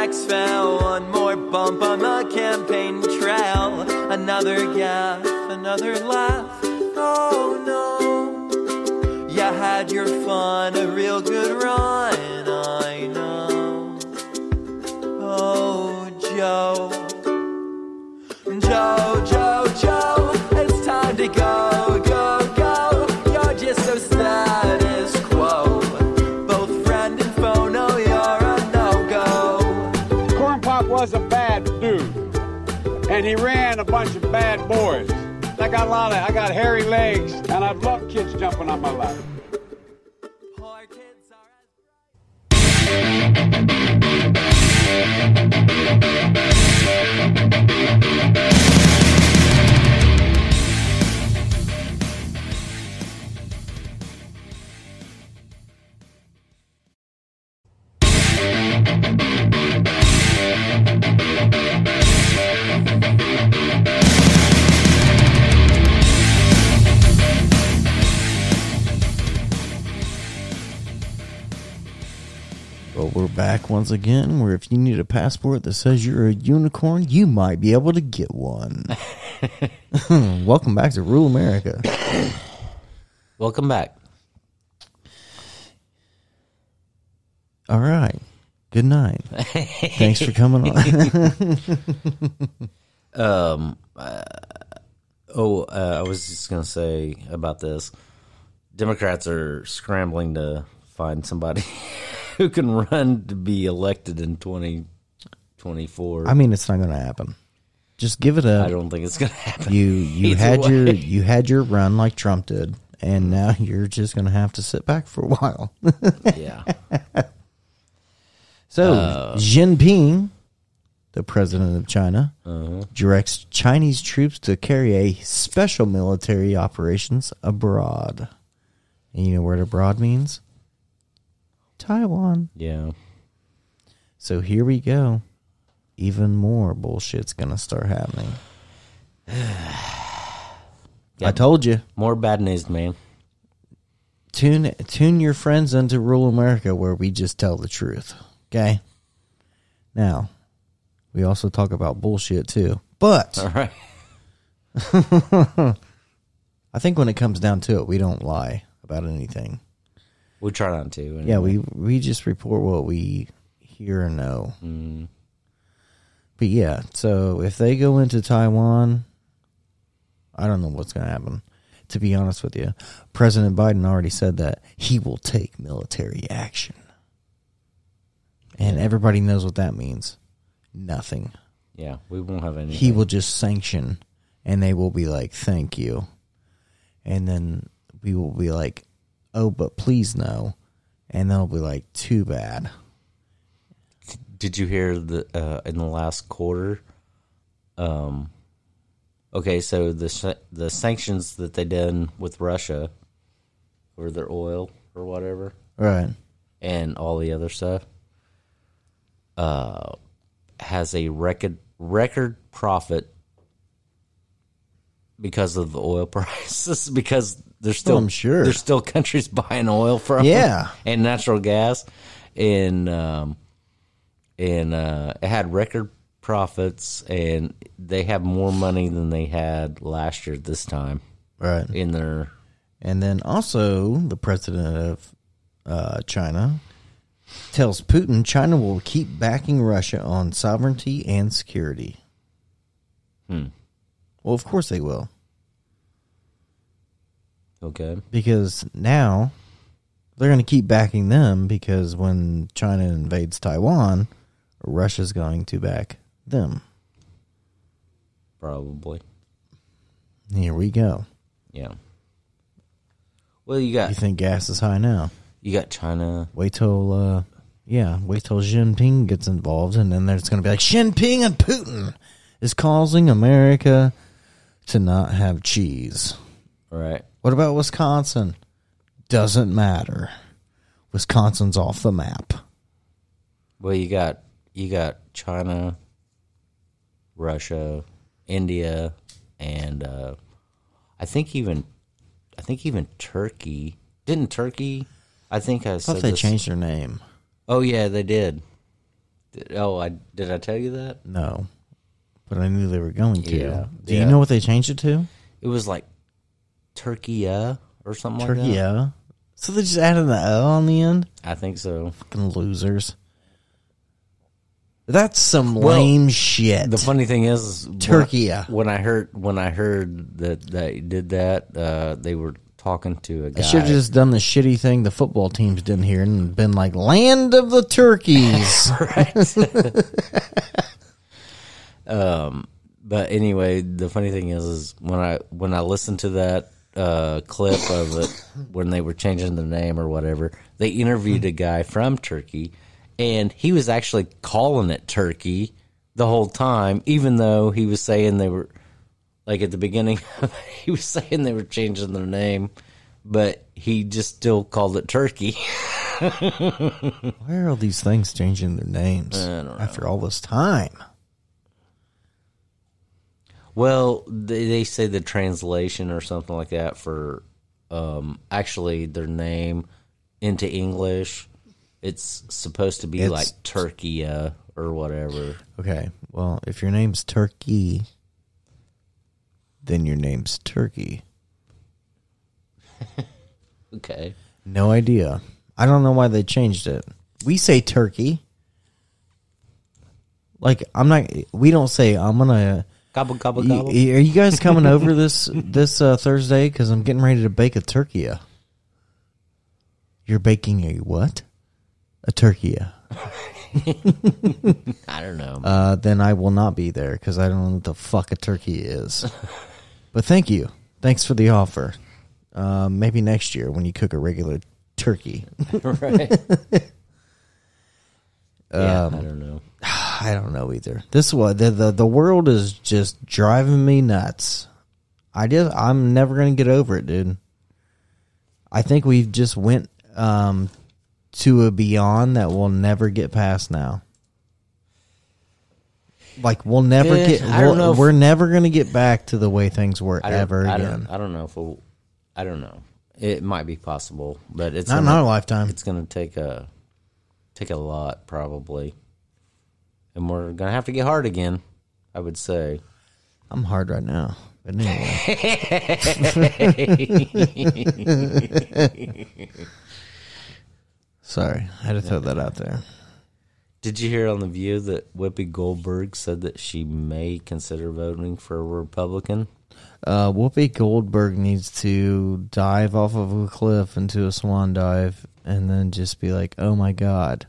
next foul. One more bump on the campaign trail, another gaffe, another laugh. Oh no, you had your fun, a real good run, I know. Oh. Joe, Joe, Joe, and he ran a bunch of bad boys. I got a lot of, I got hairy legs, and I love kids jumping on my lap. Well, we're back once again. Where if you need a passport that says you're a unicorn, you might be able to get one. <laughs> <laughs> Welcome back to Rural America. <coughs> Welcome back. All right. Good night. Thanks for coming on. <laughs> Um. Oh, uh, I was just gonna say about this. Democrats are scrambling to find somebody <laughs> who can run to be elected in twenty twenty four. I mean, it's not going to happen. Just give it up. I don't think it's gonna happen. you <laughs> you Either had your you had your run like Trump did, and now you're just going to have to sit back for a while. <laughs> yeah, So Uh. Jinping, the president of China, Uh-huh. directs Chinese troops to carry a special military operations abroad. And you know what abroad means? Taiwan. yeah. So here we go. Even more bullshit's gonna start happening. <sighs> I told you. More bad news, man. Tune tune your friends into Rural America where we just tell the truth. Okay? Now, we also talk about bullshit too. But All right. <laughs> I think when it comes down to it, we don't lie about anything. We try not to. anyway. Yeah, we we just report what we hear and know. Mm. But yeah, so if they go into Taiwan, I don't know what's going to happen. To be honest with you, President Biden already said that he will take military action, and everybody knows what that means. Nothing. Yeah, we won't have any. He will just sanction, and they will be like, "Thank you," and then we will be like, "Oh, but please no," and they'll be like, "Too bad." Did you hear the uh, in the last quarter? Um, okay, so the the sanctions that they done with Russia for their oil or whatever, Right. and all the other stuff, uh, has a record record profit because of the oil <laughs> prices. because there's still, I'm sure. there's still <laughs> countries buying oil from, Yeah. and natural gas, and um, and uh, it had record profits, and they have more money than they had last year this time Right. in their And then also, the president of uh, China tells Putin China will keep backing Russia on sovereignty and security. Hmm. Well, of course they will. Okay. because now they're going to keep backing them because when China invades Taiwan, Russia's going to back them. Probably. Here we go. Yeah. Well, you got You think gas is high now? you got China. Wait till, uh, yeah, wait till Jinping gets involved, and then there's going to be like Jinping and Putin is causing America to not have cheese. Right. What about Wisconsin? Doesn't matter. Wisconsin's off the map. Well, you got you got China, Russia, India, and uh, I think even I think even Turkey. Didn't Turkey? I think I I said thought they this- changed their name. Oh yeah, they did. Did- Oh, I did. I tell you that No, but I knew they were going to. Yeah. Do Yeah. you know what they changed it to? it was like Turkey or something like Turkey. that. Yeah. So they just added the L on the end. I think so. Fucking losers. That's some Well, lame shit. The funny thing is, is when I- Turkey. When I heard when I heard that they did that, uh, they were talking to a guy. I should have just done the shitty thing the football teams did here and been like, "Land of the turkeys." <laughs> <laughs> Um but anyway, the funny thing is, is when I when I listened to that uh, clip of it when they were changing the name or whatever, they interviewed a guy from Turkey, and he was actually calling it Turkey the whole time, even though he was saying they were like at the beginning, <laughs> he was saying they were changing their name, but he just still called it Turkey. <laughs> Why are all these things changing their names after all this time? Well, they, they say the translation or something like that for um, actually their name into English. It's supposed to be It's- like Turkey or whatever. Okay, well, if your name's Turkey, then your name's Turkey. <laughs> Okay. No idea. I don't know why they changed it. We say turkey. Like I'm not. We don't say I'm gonna. Gobble, gobble, gobble. Are you guys coming over <laughs> this this uh, Thursday? Because I'm getting ready to bake a turkey. You're baking a what? A turkey. <laughs> I don't know. Uh, then I will not be there because I don't know what the fuck a turkey is. <laughs> but thank you. Thanks for the offer. Uh, maybe next year when you cook a regular turkey. right. yeah, um, I don't know. <sighs> <sighs> I don't know either. This one, the, the the world is just driving me nuts. I just, I'm never gonna get over it, dude. I think we've just went um, to a beyond that we'll never get past now. Like we'll never Yeah, get. I don't we'll, know we're never gonna get back to the way things were ever I again. don't, I don't know if we'll, I don't know. It might be possible, but it's Not in gonna- our lifetime. It's going to take a take a lot probably, and we're going to have to get hard again. I would say. I'm hard right now, but anyway. <laughs> Sorry, I had to throw that out there. Did you hear on the View that Whoopi Goldberg said that she may consider voting for a Republican? Uh, Whoopi Goldberg needs to dive off of a cliff into a swan dive and then just be like, oh my God,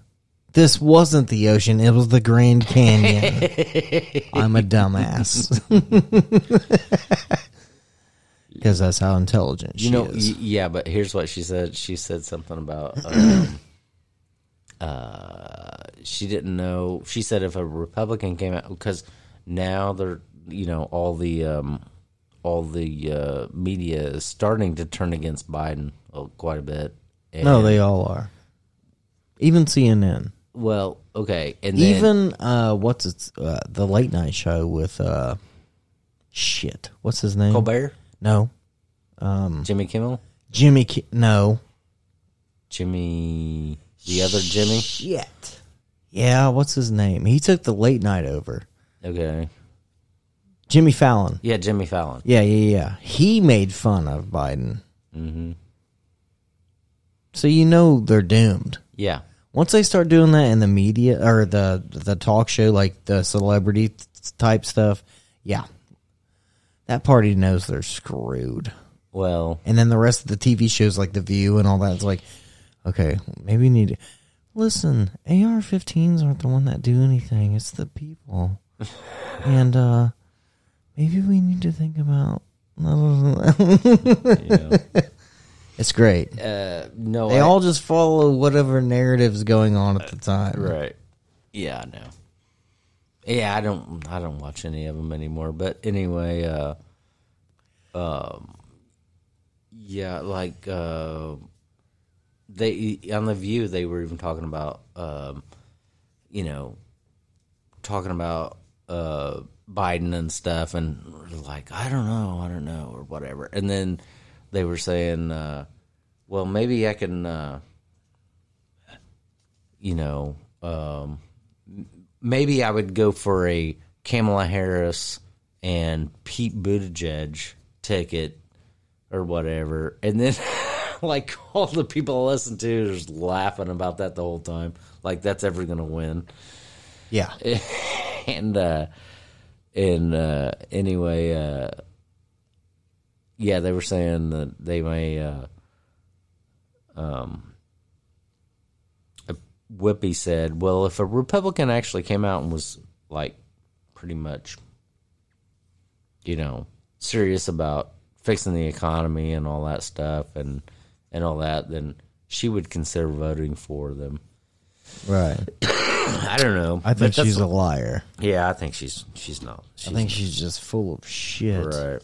this wasn't the ocean, it was the Grand Canyon. <laughs> I'm a dumbass. <laughs> Because that's how intelligent You she know, is. y- yeah, but here's what she said. She said something about um, <coughs> uh, she didn't know. She said if a Republican came out because now they're you know all the um, all the uh, media is starting to turn against Biden uh, quite a bit. And, no, they all are. Even CNN. Well okay, and then, Even uh, what's its uh, the late night show with uh, shit. What's his name? Colbert, No, Jimmy Kimmel, Jimmy. Ki- no, Jimmy, the other Jimmy. Shit. Yeah, what's his name? He took the late night over. Okay, Jimmy Fallon. yeah, Jimmy Fallon. Yeah, yeah, yeah. He made fun of Biden. Mm-hmm. So you know they're doomed. Yeah, Once they start doing that in the media or the the talk show, like the celebrity type stuff, yeah, that party knows they're screwed. Well, And then the rest of the TV shows like The View and all that, it's like, okay, maybe we need to listen. AR-15s aren't the one that do anything; it's the people. <laughs> and uh maybe we need to think about. <laughs> yeah. It's great. uh, no, They I- all just follow whatever narrative's going on at the time. right. Yeah, I know. Yeah, I don't. I don't watch any of them anymore. But anyway, uh, um, yeah, like uh, they on the View, they were even talking about, um, you know, talking about uh, Biden and stuff, and like, I don't know, I don't know, or whatever. And then they were saying, uh, well, maybe I can, uh, you know, um, maybe I would go for a Kamala Harris and Pete Buttigieg ticket or whatever, and then. <laughs> Like all the people I listen to are just laughing about that the whole time. Like that's ever gonna win Yeah. <laughs> and uh and uh anyway uh yeah they were saying that they may uh um Whoopi said, "Well, if a Republican actually came out and was like pretty much you know, serious about fixing the economy and all that stuff and and all that, then she would consider voting for them." Right. <coughs> I don't know. I think she's a liar. Yeah, I think she's she's not. She's I think she's just full of shit. right.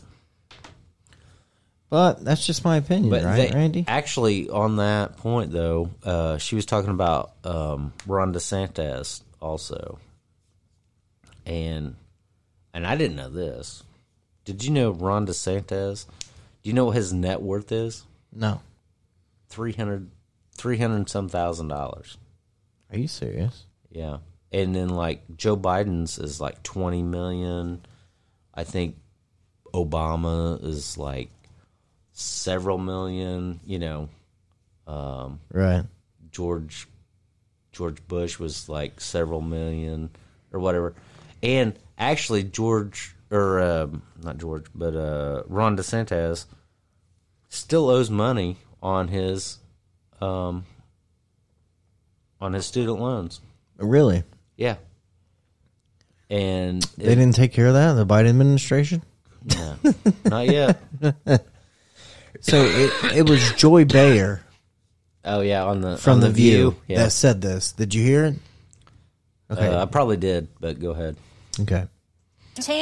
But that's just my opinion, But right, they- Randy? Actually, on that point though, uh, she was talking about um, Ron DeSantis also, and and I didn't know this. Did you know Ron DeSantis? Do you know what his net worth is? No. 300 300 some thousand dollars. Are you serious? Yeah. And then like Joe Biden's is like 20 million. I think Obama is like several million, you know. Um, Right. George George Bush was like several million or whatever. And actually George or um, not George, but uh, Ron DeSantis still owes money on his um, on his student loans. Really? Yeah. And They didn't take care of that the Biden administration? no, not yet. <laughs> So it, it was Joy Behar Oh yeah, on the from on The View, Yeah, that said this. Did you hear it? Okay. Uh, I probably did, but go ahead. okay.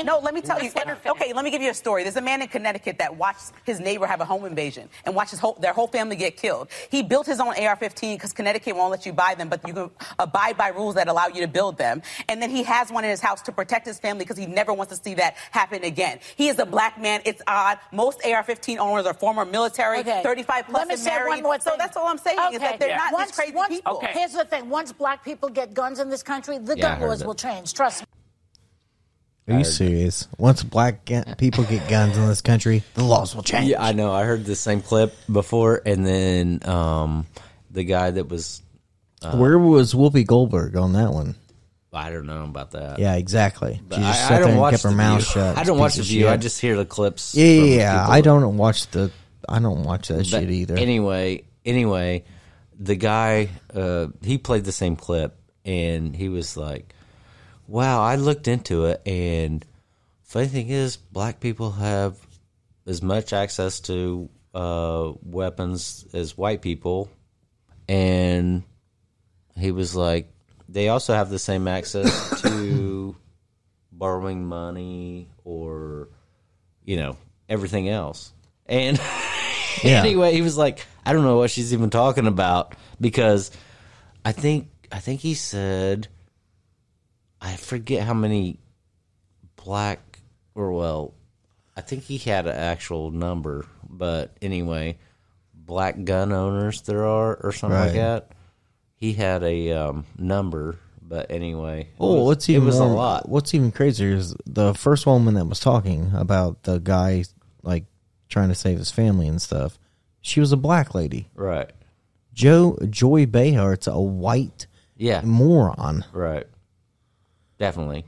No, let me tell you. Okay, let me give you a story. There's a man in Connecticut that watched his neighbor have a home invasion and watched his whole, their whole family get killed. He built his own AR-15 because Connecticut won't let you buy them, but you can abide by rules that allow you to build them. And then he has one in his house to protect his family because he never wants to see that happen again. He is a black man. It's odd. Most AR-15 owners are former military, Okay. 35 plus Let me and say married. one more So that's all I'm saying is that they're not once, these crazy once, people. Here's the thing: once black people get guns in this country, the Yeah, gun laws will change. Trust me. Are you serious? Once black people get guns in this country, the laws will change. Yeah, I know. I heard the same clip before, and then um, the guy that was Where was Whoopi Goldberg on that one? I don't know about that. Yeah, exactly. But she just I, sat there and watch kept her the mouth view. shut. <laughs> I don't watch the piece of view. I shit. just hear the clips. yeah, from yeah, yeah. people I don't watch the. I don't watch that But shit either. Anyway, anyway, the guy uh, he played the same clip, and he was like, "Wow, I looked into it, and funny thing is, black people have as much access to uh, weapons as white people." And he was like, "They also have the same access <coughs> to borrowing money or, you know, everything else." And <laughs> Yeah. anyway, he was like, I don't know what she's even talking about because I think I think he said I forget how many black or well, I think he had an actual number, but anyway, black gun owners there are or something like that. He had a um, number, but anyway, Oh, was- what's even it was more, a lot. What's even crazier is the first woman that was talking about the guy like trying to save his family and stuff. She was a black lady. Right. Joe Joy Behar's a white Yeah. moron. Right. Definitely.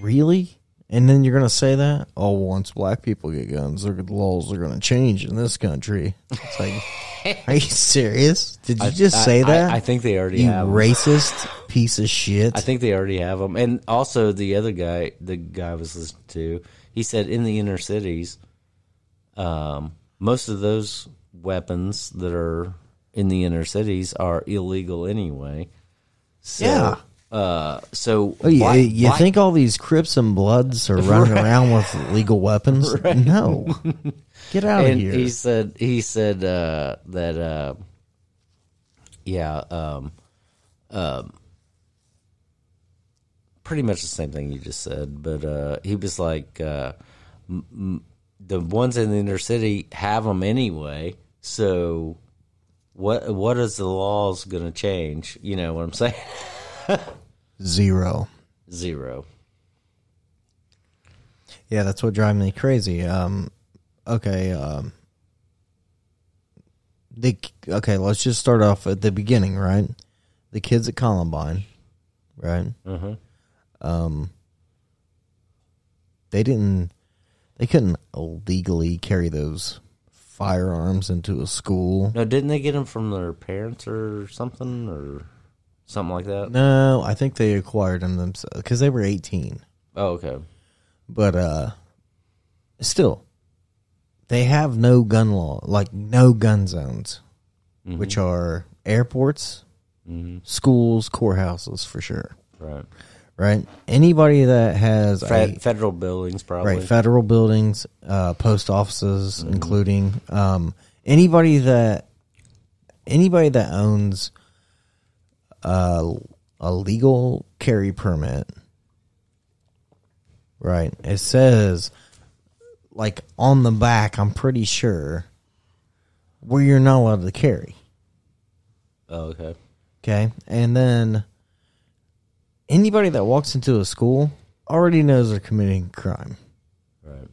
Really? And then you're gonna say that? Oh, once black people get guns, their laws are gonna change in this country. It's like, <laughs> are you serious? Did you I- just I- say I- that? I think they already you have racist piece of shit. I think they already have them. And also the other guy, the guy I was listening to, he said in the inner cities, um, most of those weapons that are in the inner cities are illegal anyway. So, Yeah. Uh, so Oh, you, why- you why- think all these Crips and Bloods are running <laughs> Right. around with legal weapons? <laughs> No, get out of here. He said he said uh, that uh, yeah, um, um, pretty much the same thing you just said, but uh, he was like uh, m- m- the ones in the inner city have them anyway, so. What what is the laws going to change? You know what I'm saying? <laughs> Zero. Zero. Yeah, that's what drives me crazy. Um, okay, um, the okay. Let's just start off at the beginning, right? The kids at Columbine, right? Mhm. Um, they didn't. They couldn't legally carry those firearms into a school. No, didn't they get them from their parents or something or something like that? No, I think they acquired them themselves because they were eighteen. Oh, okay. But uh still they have no gun law, like no gun zones, which are airports, schools, courthouses for sure. Right. Right? Anybody that has a federal buildings, probably. right federal buildings, uh post offices including um anybody that anybody that owns uh, a legal carry permit right it says like on the back i'm pretty sure where you're not allowed to carry Oh, okay. okay and then anybody that walks into a school already knows they're committing crime Right.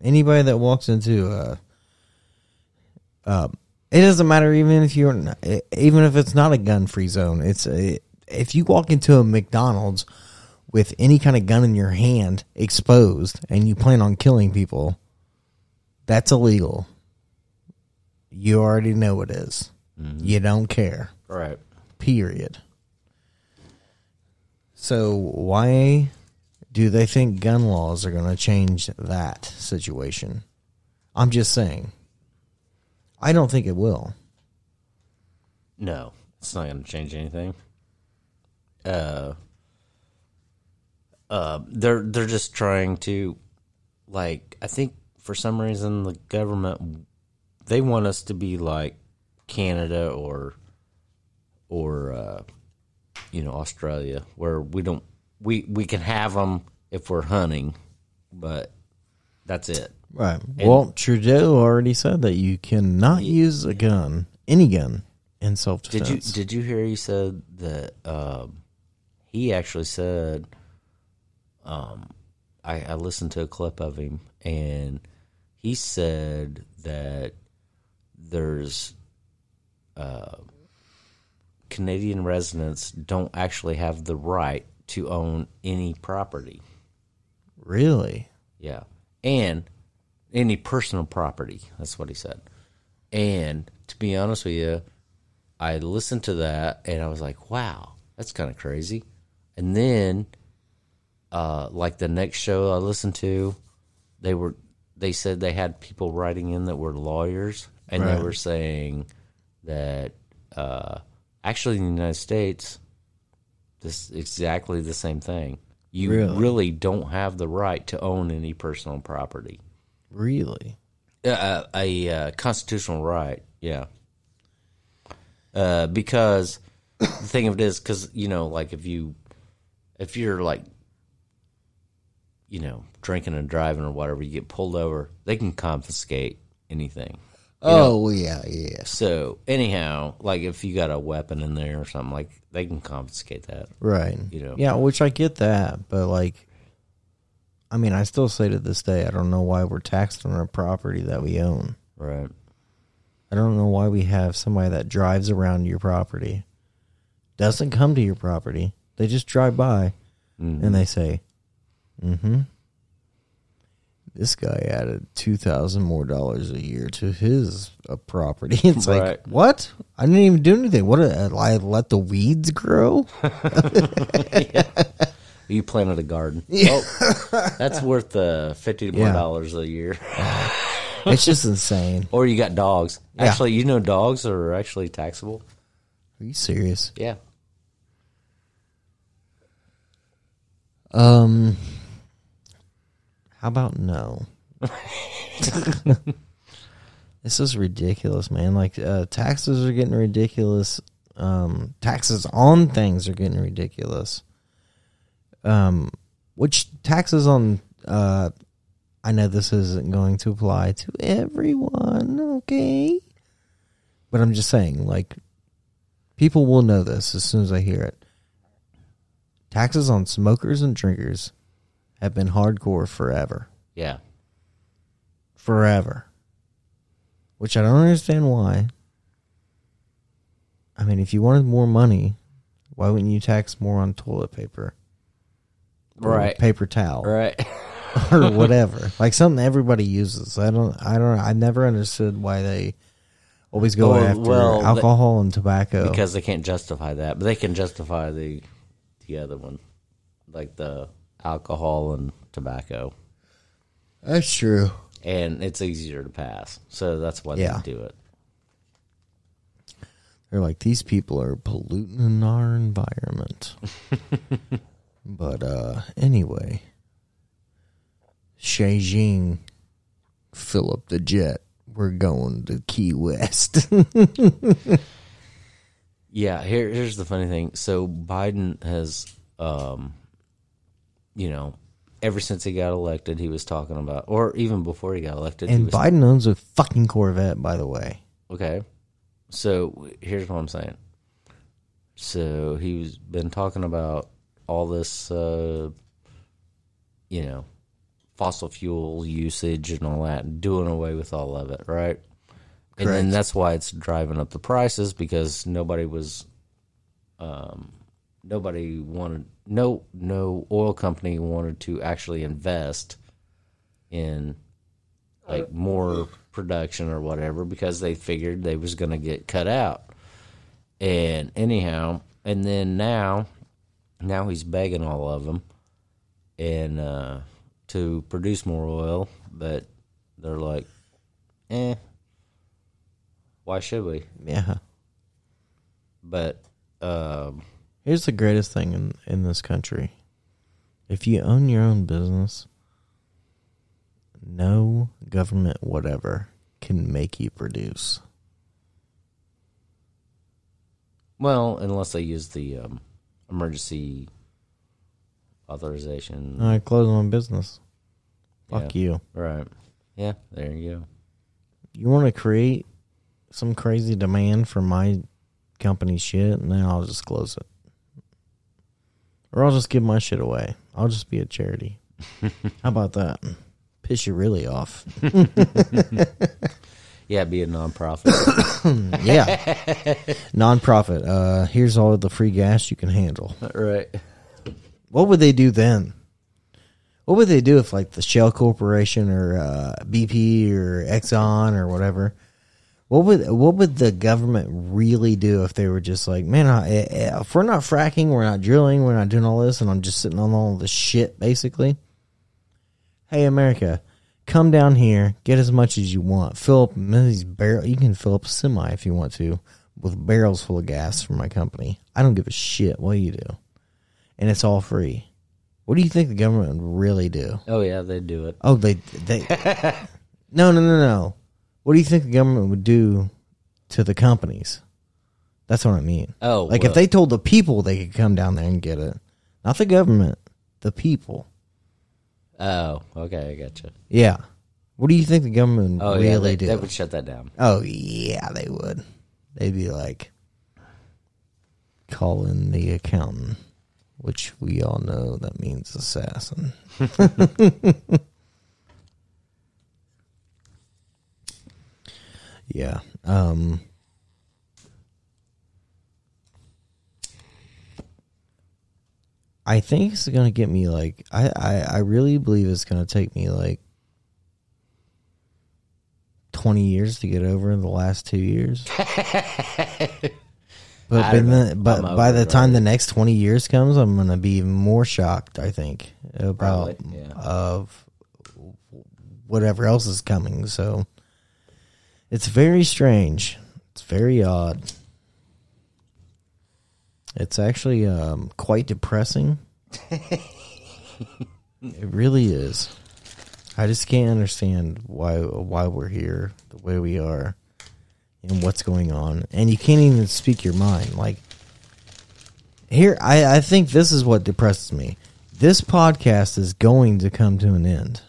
anybody that walks into a uh, it doesn't matter even if you're not, even if it's not a gun free zone it's a, if you walk into a mcdonald's with any kind of gun in your hand exposed and you plan on killing people that's illegal you already know it is. Mm-hmm. you don't care Right. period so why do they think gun laws are going to change that situation? I'm just saying. I don't think it will. No, it's not going to change anything. Uh, uh, they're they're just trying to, like, I think for some reason the government they want us to be like Canada or or uh, you know Australia, where we don't we we can have them if we're hunting, but that's it. Right. And- well, Trudeau already said that you cannot use a gun, any gun, in self defense. Did you did you hear he said that um, he actually said um, I, I listened to a clip of him and he said that there's uh, Canadian residents don't actually have the right to own any property. Really? Yeah. And any personal property. That's what he said. And to be honest with you, I listened to that and I was like, wow, that's kind of crazy. And then, uh, like the next show I listened to, they were, they said they had people writing in that were lawyers and Right. they were saying that, uh, actually in the United States, this exactly the same thing. You Really? really don't have the right to own any personal property. Really? Uh, a uh, constitutional right, yeah. Uh, because the thing of it is, because you know, like if you, if you're like, you know, drinking and driving or whatever, you get pulled over, they can confiscate anything. You know? Oh, yeah, yeah. So anyhow, like if you got a weapon in there or something, like they can confiscate that. Right. You know. Yeah, which I get that, but like, I mean, I still say to this day, I don't know why we're taxed on our property that we own. Right. I don't know why we have somebody that drives around your property, doesn't come to your property. They just drive by Mm-hmm. and they say, mm hmm, This guy added two thousand more dollars a year to his uh, property. <laughs> It's like what? I didn't even do anything. What? uh, I let the weeds grow. <laughs> <laughs> You planted a garden. Oh, that's <laughs> worth uh, fifty more Yeah. dollars a year. <sighs> it's just insane. Or you got dogs. Yeah. Actually, you know dogs are actually taxable. Are you serious? Yeah. Um, how about no? <laughs> this is ridiculous, man. Like uh, taxes are getting ridiculous. Um, taxes on things are getting ridiculous. Um, which taxes on? Uh, I know this isn't going to apply to everyone, okay? But I'm just saying, like, people will know this as soon as I hear it. Taxes on smokers and drinkers have been hardcore forever. Yeah. Forever. Which I don't understand why. I mean, if you wanted more money, why wouldn't you tax more on toilet paper? Right. Paper towel. Right. <laughs> or <laughs> whatever. Like something everybody uses. I don't I don't I never understood why they always go Well, after well, alcohol and tobacco. because they can't justify that, but they can justify the the other one, like the alcohol and tobacco, That's true. and it's easier to pass. So that's why Yeah. they do it. They're like these people are polluting our environment. <laughs> but uh anyway, Beijing, fill up the jet. We're going to Key West. <laughs> Yeah, here here's the funny thing. So Biden has um you know, ever since he got elected he was talking about or even before he got elected and Biden owns a fucking Corvette, by the way. Okay. So here's what I'm saying. So he's been talking about all this uh you know, fossil fuel usage and all that and doing away with all of it, right? Correct. And then that's why it's driving up the prices because nobody was um nobody wanted no no oil company wanted to actually invest in like more production or whatever because they figured they was going to get cut out. And anyhow, and then now now he's begging all of them and uh to produce more oil, but they're like, "Eh, why should we?" Yeah. But um Here's the greatest thing in, in this country. If you own your own business, no government whatever can make you produce. well, unless they use the um, emergency authorization. I close my business. Fuck Yeah. you. Right. Yeah, there you go. You want to create some crazy demand for my company shit, and then I'll just close it. Or I'll just give my shit away. I'll just be a charity. <laughs> How about that? Piss you really off. <laughs> Yeah, be a nonprofit. <coughs> yeah. Nonprofit. Uh, here's all of the free gas you can handle. right. What would they do then? What would they do if, like, the Shell Corporation or uh, BP or Exxon or whatever? What would what would the government really do if they were just like, man, I, eh, if we're not fracking, we're not drilling, we're not doing all this, and I'm just sitting on all this shit, basically. Hey, America, come down here, get as much as you want, fill up these barrel. You can fill up a semi if you want to with barrels full of gas from my company. I don't give a shit what you do, and it's all free. What do you think the government would really do? Oh yeah, they do it. Oh, they they. <laughs> no, no, no, no. What do you think the government would do to the companies? That's what I mean. Oh, like well- if they told the people they could come down there and get it, not the government, the people. Oh, okay, I gotcha. Yeah. What do you think the government would Oh really yeah, they, do? they would shut that down. oh yeah, they would. They'd be like calling the accountant, which we all know that means assassin. <laughs> yeah. Um I think it's gonna get me like I, I, I really believe it's gonna take me like twenty years to get over in the last two years. <laughs> But I but, don't know. then, but I'm by the it time the next twenty years comes, I'm gonna be even more shocked. I think about Probably, yeah. of whatever else is coming. So it's very strange. It's very odd. It's actually um, quite depressing. it really is. I just can't understand why why we're here the way we are and what's going on. And you can't even speak your mind. Like here I, I think this is what depresses me. This podcast is going to come to an end.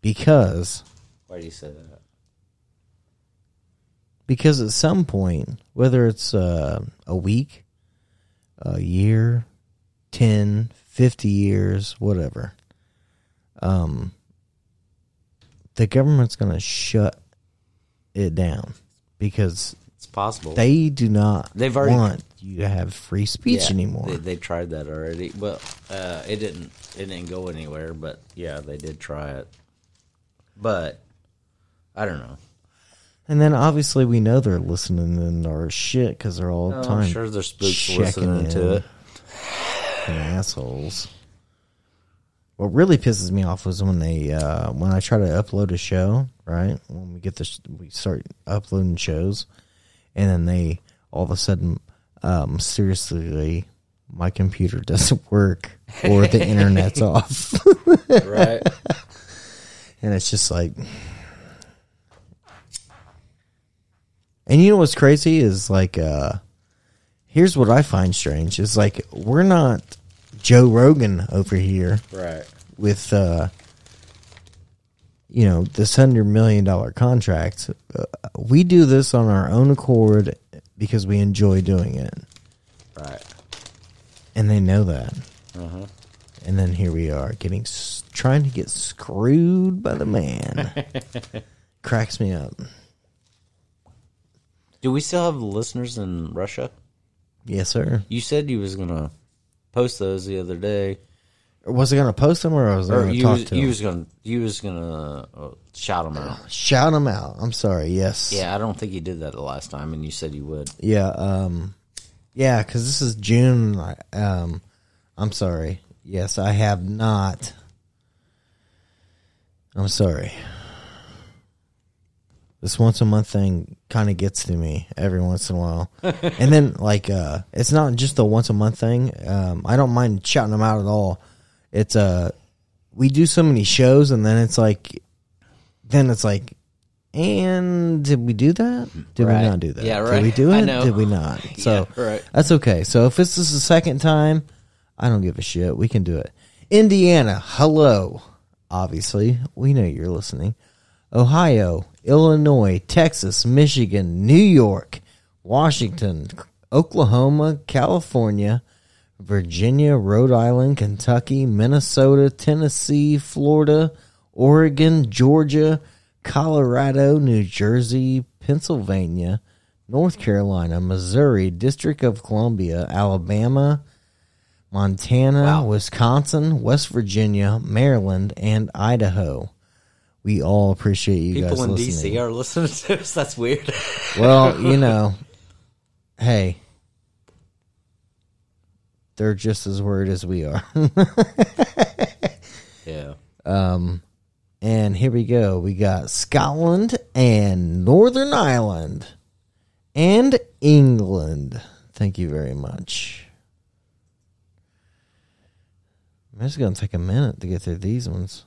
Because Why do you say that? because at some point, whether it's uh, a week, a year, 10, 50 years, whatever, um, the government's going to shut it down because It's possible. they do not They've already- want you to have free speech Yeah, anymore. They, they tried that already. Well, uh, it didn't. It didn't go anywhere. But yeah, they did try it. But I don't know. And then obviously we know they're listening in our shit because they're all the Oh, time I'm sure there's spooks checking listening to it. <sighs> and assholes. What really pisses me off was when they uh, when I try to upload a show, right? When we get this, we start uploading shows, and then they all of a sudden, um, seriously, my computer <laughs> doesn't work or the internet's <laughs> off, Right. <laughs> and it's just like. And you know what's crazy is like, uh, here's what I find strange is like we're not Joe Rogan over here right. with uh you know this hundred million dollar contract. Uh, we do this on our own accord because we enjoy doing it, Right. and they know that. Uh-huh. And then here we are getting trying to get screwed by the man. <laughs> Cracks me up. Do we still have listeners in Russia? Yes, sir. You said you was gonna post those the other day, Was I going to post them or was I or to you talk was, to you them? was gonna you was gonna uh, shout them out. Shout them out. I'm sorry. Yes. Yeah, I don't think you did that the last time, and you said you would. Yeah, um, yeah, because this is June. I- Um, I'm sorry. Yes, I have not. I'm sorry. This once a month thing kind of gets to me every once in a while, and then <laughs> like uh, it's not just the once a month thing. Um, I don't mind shouting them out at all. It's uh, we do so many shows, and then it's like, then it's like, and did we do that? Did Right. we not do that? Yeah, right. Did we do it? Did we not? <laughs> So Yeah, right. that's okay. So if this is the second time, I don't give a shit. We can do it. Indiana, hello. Obviously, we know you're listening. Ohio, Illinois, Texas, Michigan, New York, Washington, Oklahoma, California, Virginia, Rhode Island, Kentucky, Minnesota, Tennessee, Florida, Oregon, Georgia, Colorado, New Jersey, Pennsylvania, North Carolina, Missouri, District of Columbia, Alabama, Montana, Wisconsin, West Virginia, Maryland, and Idaho. We all appreciate you People guys in listening. DC are listening to us. <laughs> That's weird. Well, you know, hey, they're just as worried as we are. <laughs> yeah. Um, and here we go. We got Scotland and Northern Ireland and England. Thank you very much. It's going to take a minute to get through these ones.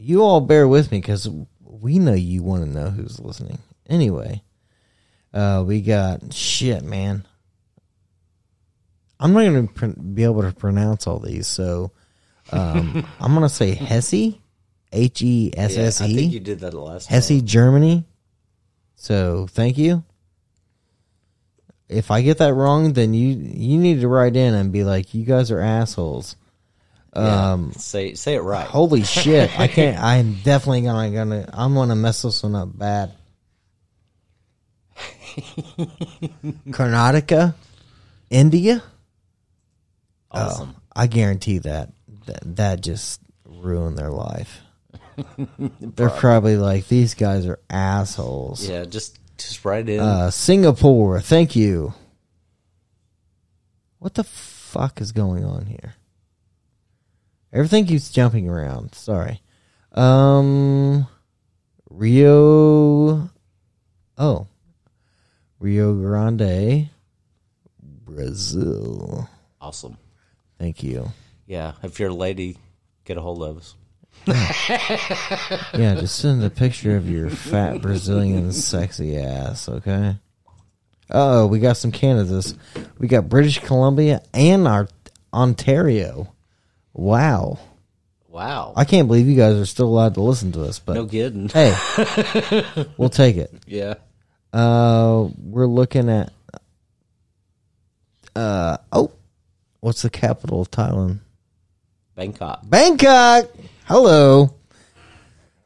You all bear with me because we know you want to know who's listening. Anyway, uh, we got shit, man. I'm not going to pr- be able to pronounce all these, so um, <laughs> I'm going to say Hesse, H E S S I think you E, did that the last Hesse, time. Germany. So thank you. If I get that wrong, then you you need to write in and be like, "You guys are assholes." Yeah. Um, say say it right. Holy <laughs> shit! I can't. I'm definitely gonna gonna. I'm gonna mess this one up bad. <laughs> Karnataka, India. Awesome. Oh, I guarantee that that that just ruined their life. <laughs> They're probably like these guys are assholes. Yeah, just just write in. Uh, Singapore, thank you. What the fuck is going on here? Everything keeps jumping around. Sorry. Um, Rio. Oh, Rio Grande, Brazil. awesome. Thank you. Yeah, if you're a lady, get a hold of us. Yeah, just send a picture of your fat Brazilian sexy ass, okay? Oh, we got some Canadas. We got British Columbia and our Ontario. Wow. Wow. I can't believe you guys are still allowed to listen to us, but no kidding. <laughs> hey, <laughs> we'll take it. Yeah. Uh, we're looking at uh oh, what's the capital of Thailand? Bangkok. Bangkok. Hello.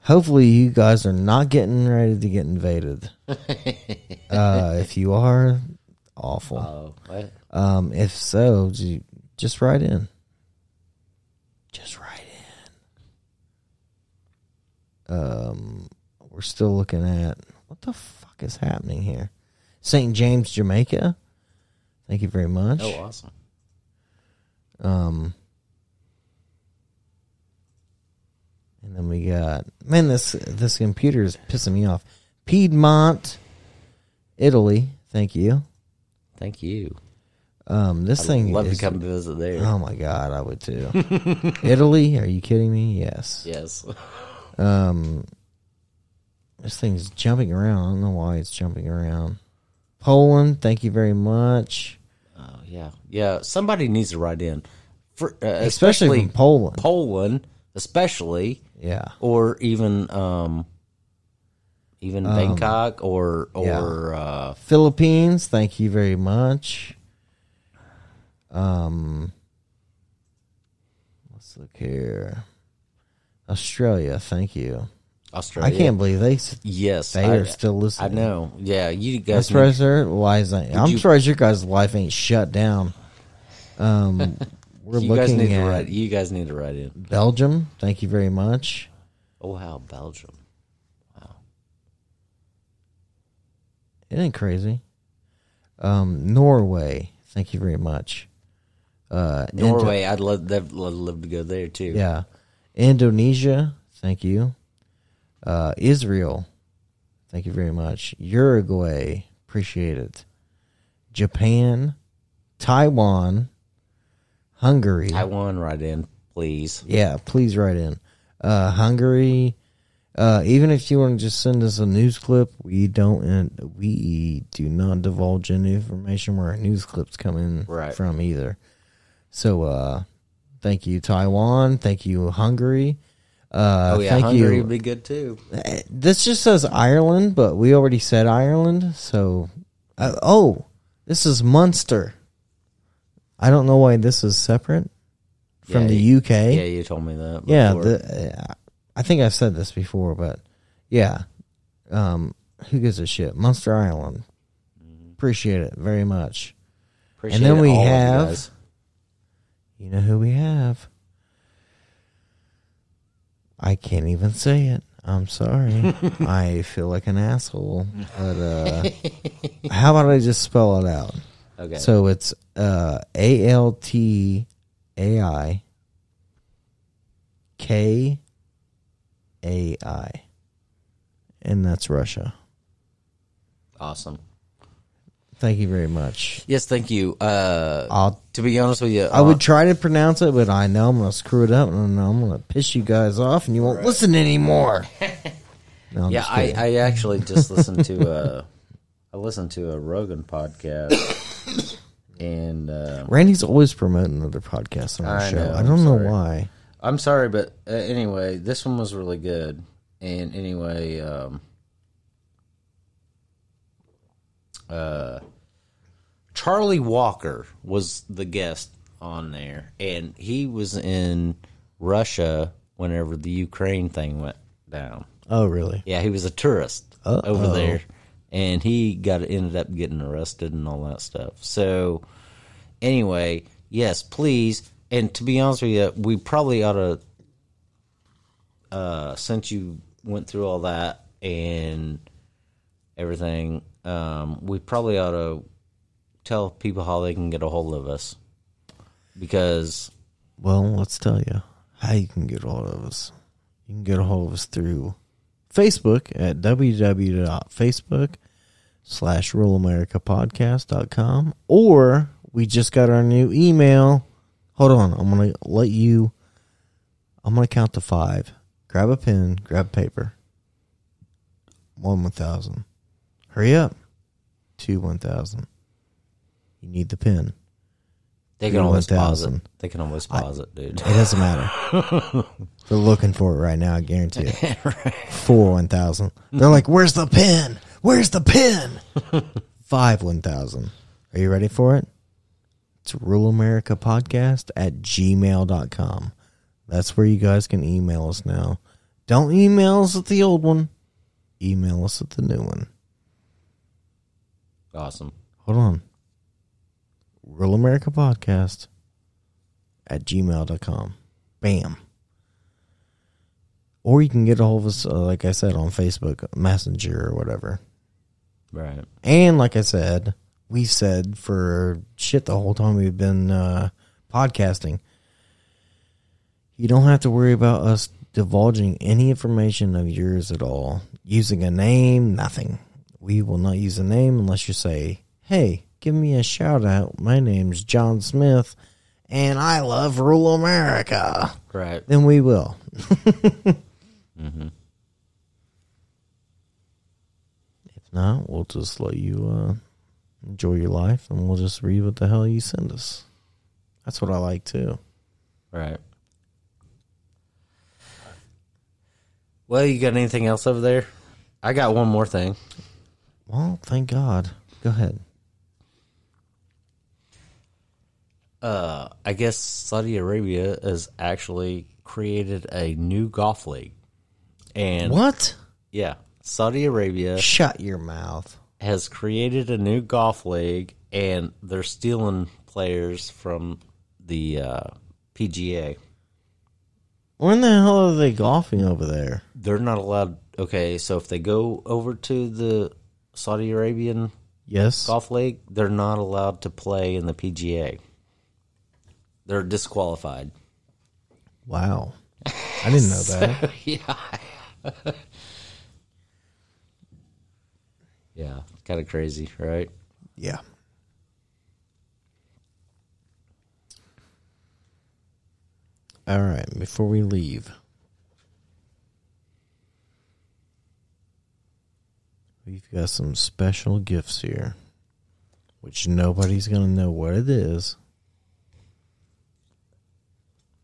Hopefully, you guys are not getting ready to get invaded. <laughs> uh, if you are, awful. Oh, what? Um, if so, ju- just write in. Just write in. Um, we're still looking at what the fuck is happening here. St. James, Jamaica. Thank you very much. Oh, awesome. Um, and then we got man, this this computer is pissing me off. Piedmont, Italy. Thank you. Thank you. Um, this I'd thing love is, to come visit there. Oh my god, I would too. <laughs> Italy? Are you kidding me? Yes. Yes. Um, this thing's jumping around. I don't know why it's jumping around. Poland. Thank you very much. Oh, yeah. Yeah. Somebody needs to write in. For, uh, Especially especially, from Poland. Poland, especially. Yeah. Or even um, even Um, Bangkok or yeah. or uh, Philippines, thank you very much. Um, let's look here. Australia, thank you. Australia. I can't believe they Yes, they I- are still listening. I know. Yeah, you I'm guys. surprised their lives ain't. I'm you- surprised your guys' life ain't shut down. Um, <laughs> we're you guys looking need to write. You guys need to write in. Belgium. Thank you very much. Oh wow, Belgium. Wow. It ain't crazy. Um, Norway. Thank you very much. Uh, Indo- Norway. I'd love. I'd love, to go there too. Yeah. Indonesia, thank you. Uh, Israel, thank you very much. Uruguay, appreciate it. Japan, Taiwan, Hungary. Taiwan, write in, please. Yeah, please write in. Uh, Hungary. Uh, even if you want to just send us a news clip, we don't. We do not divulge any information where our news clips come in Right. from either. So, uh, thank you, Taiwan. Thank you, Hungary. Uh, oh yeah, thank Hungary you. would be good too. This just says Ireland, but we already said Ireland. So, uh, oh, this is Munster. I don't know why this is separate from Yeah, the you- UK. Yeah, you told me that. Yeah, the, uh, I think I've said this before, but yeah, um, who gives a shit? Munster Island. Appreciate it very much. Appreciate and then we all of you have, guys. You know who we have. I can't even say it. I'm sorry. <laughs> I feel like an asshole. But uh, how about I just spell it out? Okay. So it's uh, A L T A I K A I. And that's Russia. Awesome. Thank you very much. Yes, thank you. Uh, I'll, to be honest with you, I would try to pronounce it, but I know I'm going to screw it up and I'm going to piss you guys off and you won't listen anymore. <laughs> No, yeah, I. I actually just listened to a, I listened to a Rogan podcast, <coughs> and uh, Randy's always promoting other podcasts on our I show. know, I I'm don't know sorry. why. I'm sorry, but uh, anyway, this one was really good. And anyway, um, uh, Charlie Walker was the guest on there, and he was in Russia whenever the Ukraine thing went down. Oh, really? Yeah, he was a tourist Uh-oh. over there, and he got ended up getting arrested and all that stuff. So, anyway, yes, please. And to be honest with you, we probably ought to uh, since you went through all that and everything, um, we probably ought to tell people how they can get a hold of us because Well, let's tell you how you can get a hold of us. You can get a hold of us through Facebook at www.facebook slash ruralamerica.podcast.com or we just got our new email. Hold on. I'm going to let you, I'm going to count to five. Grab a pen, grab paper. One 1,000. Hurry up. Two 1,000. You need the pen. they can almost always pause it. They can always pause it, dude. It doesn't matter. <laughs> They're looking for it right now. I guarantee it. <laughs> Four one thousand. They're like, "Where's the pin? Where's the pin?" <laughs> Five one thousand. Are you ready for it? It's Rural America Podcast at gmail.com. That's where you guys can email us now. Don't email us at the old one. Email us at the new one. Awesome. Hold on. Rural America Podcast at gmail.com. Bam. Or you can get a hold of us, uh, like I said, on Facebook Messenger or whatever. Right. And like I said, we said for shit the whole time we've been uh, podcasting, you don't have to worry about us divulging any information of yours at all. Using a name, nothing. We will not use a name unless you say, hey, give me a shout out. My name's John Smith and I love rural America. Right. Then we will. Mm-hmm. If not, we'll just let you uh, enjoy your life and we'll just read what the hell you send us. That's what I like too. Right. Well, you got anything else over there? I got one more thing. Well, thank God. Go ahead. Uh, I guess Saudi Arabia has actually created a new golf league. And What? Yeah, Saudi Arabia Shut your mouth. has created a new golf league, and they're stealing players from the uh, PGA. When the hell are they golfing over there? They're not allowed. Okay, so if they go over to the Saudi Arabian Yes. golf league, they're not allowed to play in the PGA. They're disqualified. Wow. I didn't know that. <laughs> yeah. yeah, kind of crazy, right? Yeah. All right, before we leave, we've got some special gifts here, which nobody's going to know what it is.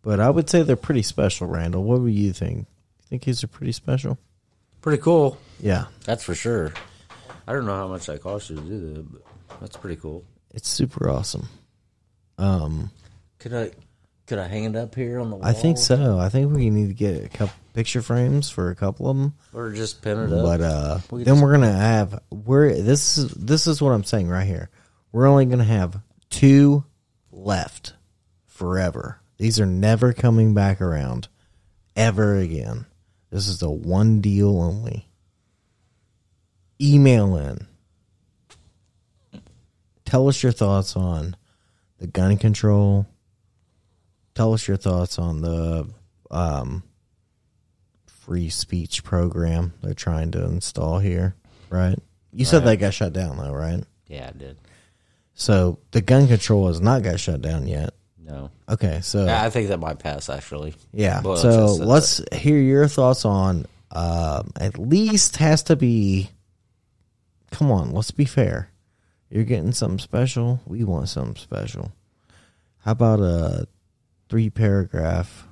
But I would say they're pretty special, Randall. What would you think? You think these are pretty special? Pretty cool. Yeah, That's for sure. I don't know how much that cost you to do that, but that's pretty cool. it's super awesome. Um, Could I could I hang it up here on the wall? I think so. I think we need to get a couple picture frames for a couple of them. Or just pin it up. But uh, We then we're gonna have we're this is this is what I'm saying right here. We're only gonna have two left forever. These are never coming back around ever again. This is a one deal only. Email in. Tell us your thoughts on the gun control. Tell us your thoughts on the um, free speech program they're trying to install here, right? You said that got shut down though, right? yeah, I did. So the gun control has not got shut down yet. No. Okay, so I think that might pass actually. yeah. Well, so just- let's hear your thoughts on. Um, at least has to be. Come on, let's be fair. You're getting something special. We want something special. How about a three paragraph?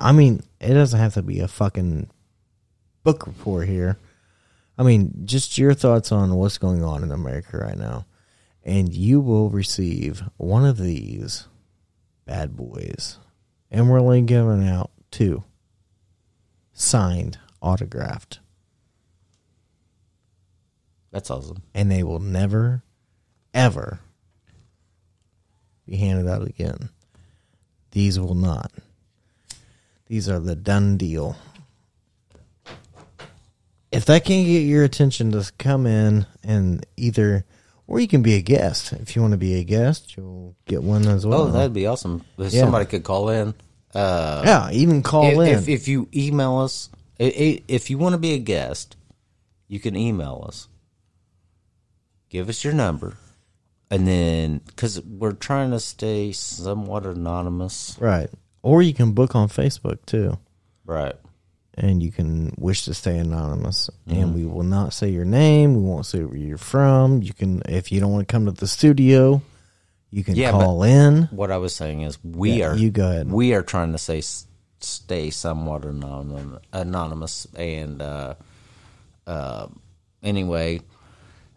I mean, it doesn't have to be a fucking book report here. I mean, just your thoughts on what's going on in America right now. And you will receive one of these bad boys. And we're only giving out two signed, autographed. That's awesome. And they will never, ever be handed out again. These will not. These are the done deal. If that can't get your attention to come in and either, or you can be a guest. If you want to be a guest, you'll get one as well. Oh, that'd be awesome. If Yeah. somebody could call in. Uh, yeah, even call if, in. If, if you email us, i- i- if you want to be a guest, you can email us. Give us your number, and then because we're trying to stay somewhat anonymous, right. Or you can book on Facebook too. right? And you can wish to stay anonymous. Mm-hmm. and we will not say your name. We won't say where you're from. You can if you don't want to come to the studio you can Yeah, call in. What I was saying is, we Yeah, are you go ahead. We are trying to say stay somewhat anonymous, anonymous, and uh, uh, anyway,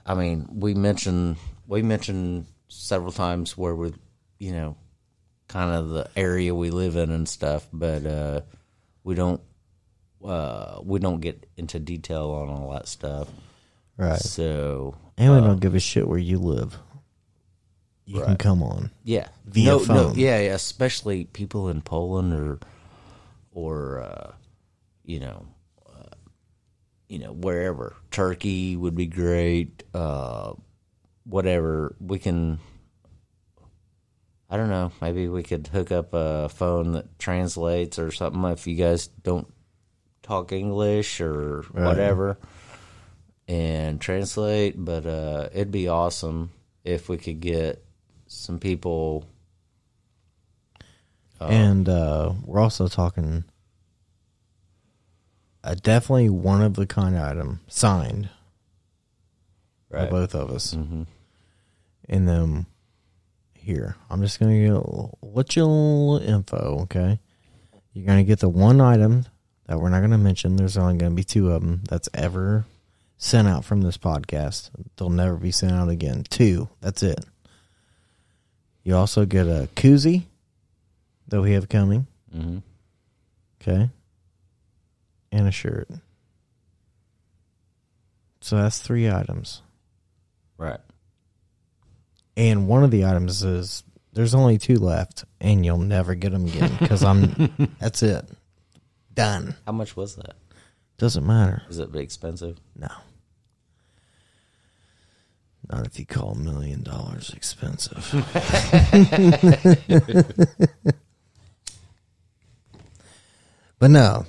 I mean, we mentioned we mentioned several times where we, you know, kind of the area we live in and stuff, but uh, we don't uh, we don't get into detail on all that stuff. right So and we uh, don't give a shit where you live you can come on Yeah, Via no, phone. No, yeah, yeah, especially people in Poland or or uh, you know, uh, you know wherever Turkey would be great. Uh, whatever we can. I don't know. Maybe we could hook up a phone that translates or something if you guys don't talk English or Right. whatever and translate. But uh, it'd be awesome if we could get some people. and uh, we're also talking a definitely one of the kind item signed by both of us Mm-hmm. and then here i'm just gonna get let you a little info okay you're gonna get the one item that we're not gonna mention. There's only gonna be two of them that's ever sent out from this podcast. They'll never be sent out again. Two. That's it. You also get a koozie that we have coming. Mm-hmm. okay. And a shirt. So that's three items. Right. and one of the items is there's only two left, and you'll never get them again because I'm. <laughs> that's it, done. How much was that? Doesn't matter. Is it expensive? No, not if you call a million dollars expensive. <laughs> but no,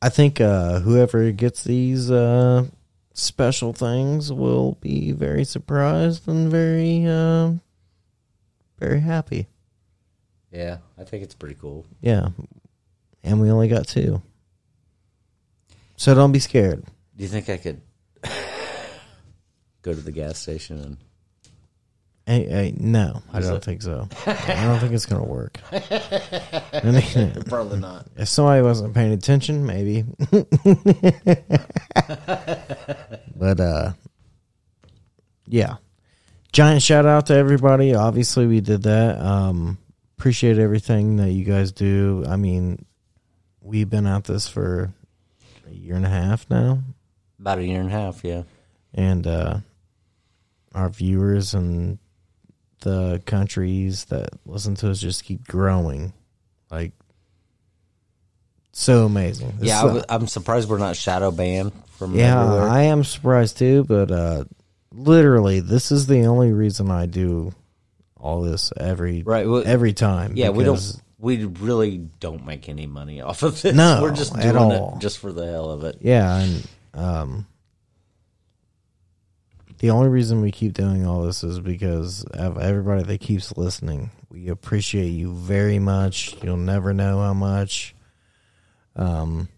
I think uh, whoever gets these uh, special things will be very surprised and very, uh, very happy. Yeah, I think it's pretty cool. Yeah, and we only got two, so don't be scared. Do you think I could go to the gas station and? Hey, hey, no, I Is don't it? think so. I don't think it's gonna work. <laughs> I mean, Probably not. If somebody wasn't paying attention, maybe. <laughs> but uh yeah. Giant shout out to everybody. Obviously we did that. Um appreciate everything that you guys do. I mean, we've been at this for a year and a half now. About a year and a half, yeah. And uh our viewers and the countries that listen to us just keep growing. Like so amazing. Yeah, I is- w- I'm surprised we're not shadow banned from yeah, everywhere. I am surprised too, but uh literally this is the only reason I do all this every Right, well, every time. yeah, we don't. We really don't make any money off of this. No, we're just doing all. it just for the hell of it. Yeah, and um the only reason we keep doing all this is because of everybody that keeps listening. We appreciate you very much. You'll never know how much. Um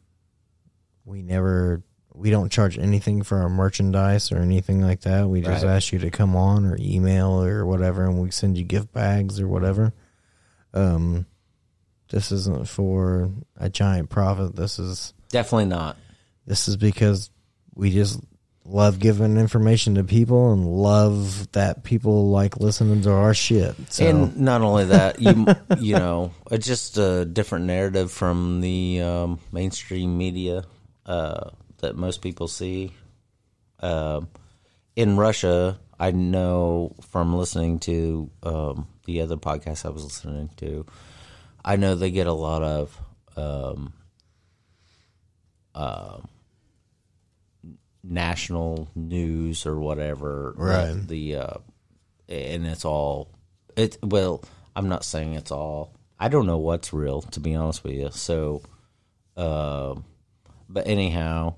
we never we don't charge anything for our merchandise or anything like that. We just Right. ask you to come on or email or whatever and we send you gift bags or whatever. Um this isn't for a giant profit. This is Definitely not. this is because we just love giving information to people and love that people like listening to our shit. So And not only that, you <laughs> you know, it's just a different narrative from the um, mainstream media uh, that most people see. Um in Russia, I know from listening to um, the other podcast I was listening to, I know they get a lot of um, uh, national news or whatever. Right. The uh, and it's all it. Well, I'm not saying it's all. I don't know what's real, to be honest with you. So, uh, but anyhow,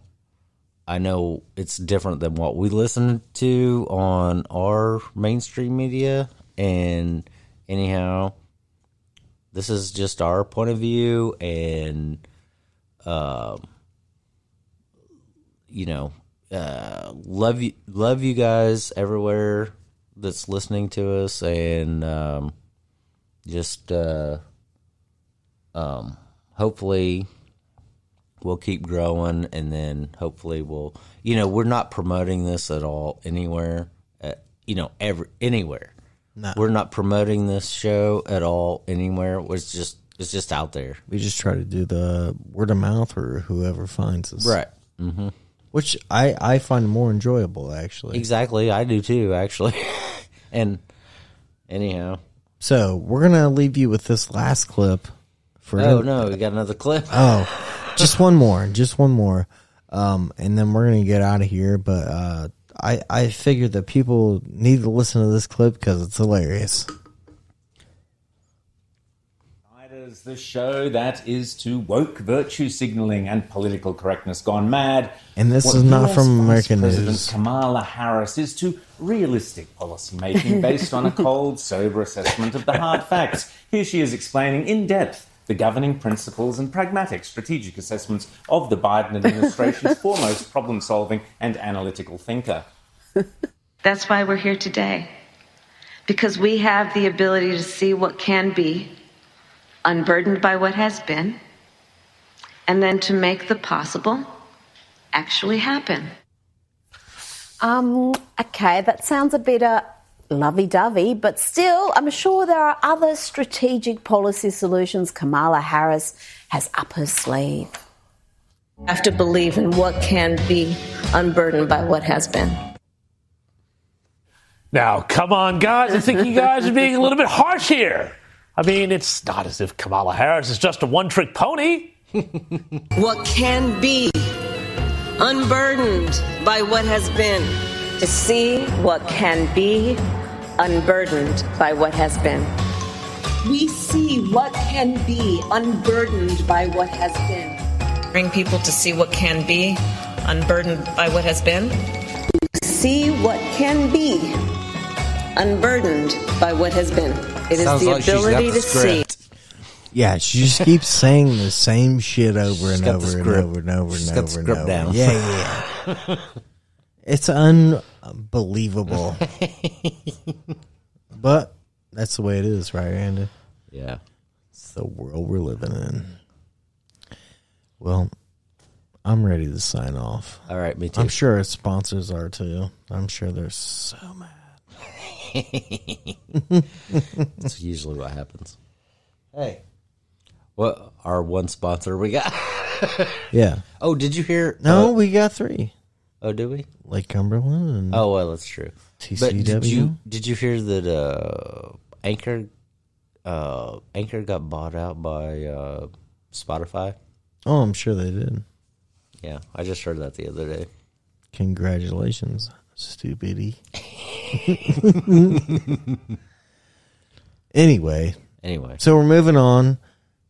I know it's different than what we listen to on our mainstream media. And anyhow, this is just our point of view, and um, you know, uh, love you, love you guys everywhere that's listening to us, and um, just uh, um, hopefully we'll keep growing, and then hopefully we'll, you know, we're not promoting this at all anywhere, at, you know, every anywhere. No. We're not promoting this show at all anywhere. It's just it's just out there. We just try to do the word of mouth or whoever finds us. Right. Mm-hmm. Which I, I find more enjoyable, actually. Exactly. I do too, actually. <laughs> and anyhow. So we're going to leave you with this last clip. For Oh no, we got another clip. <laughs> Oh, just one more, just one more, um, and then we're gonna get out of here. But uh, I I figured that people need to listen to this clip because it's hilarious. The show that is to woke virtue signaling and political correctness gone mad. And this What is not US from Vice American President News. Kamala Harris is to realistic policy making based on a <laughs> cold, sober assessment of the hard facts. Here she is explaining in depth the governing principles and pragmatic strategic assessments of the Biden administration's <laughs> foremost problem solving and analytical thinker. <laughs> That's why we're here today. Because we have the ability to see what can be, unburdened by what has been, and then to make the possible actually happen. Um, okay, that sounds a bit uh, lovey dovey, but still, I'm sure there are other strategic policy solutions Kamala Harris has up her sleeve. I Have to believe in what can be, unburdened by what has been. Now, come on, guys. I think you <laughs> guys are being a little bit harsh here. I mean, it's not as if Kamala Harris is just a one trick pony. <laughs> What can be, unburdened by what has been. To see what can be, unburdened by what has been. We see what can be, unburdened by what has been. Bring people to see what can be, unburdened by what has been. See what can be, unburdened by what has been. It is Sounds the like ability the to see. Yeah, she just keeps saying the same shit over She's and got the over and over and over She's and got the over and over. down. Yeah, yeah. <laughs> it's unbelievable. <laughs> but that's the way it is, right, Randy? Yeah. It's the world we're living in. Well, I'm ready to sign off. All right, me too. I'm sure our sponsors are too. I'm sure they're so mad. <laughs> That's usually what happens. Hey. What our one sponsor we got? <laughs> Yeah. Oh, did you hear? No, uh, we got three. Oh, did we? Lake Cumberland and Oh, well, that's true. But did TCW. you did you hear that uh, Anchor uh, Anchor got bought out by uh, Spotify? Oh, I'm sure they did. Yeah, I just heard that the other day. Congratulations, stupidity. <laughs> anyway, Anyway, so we're moving on.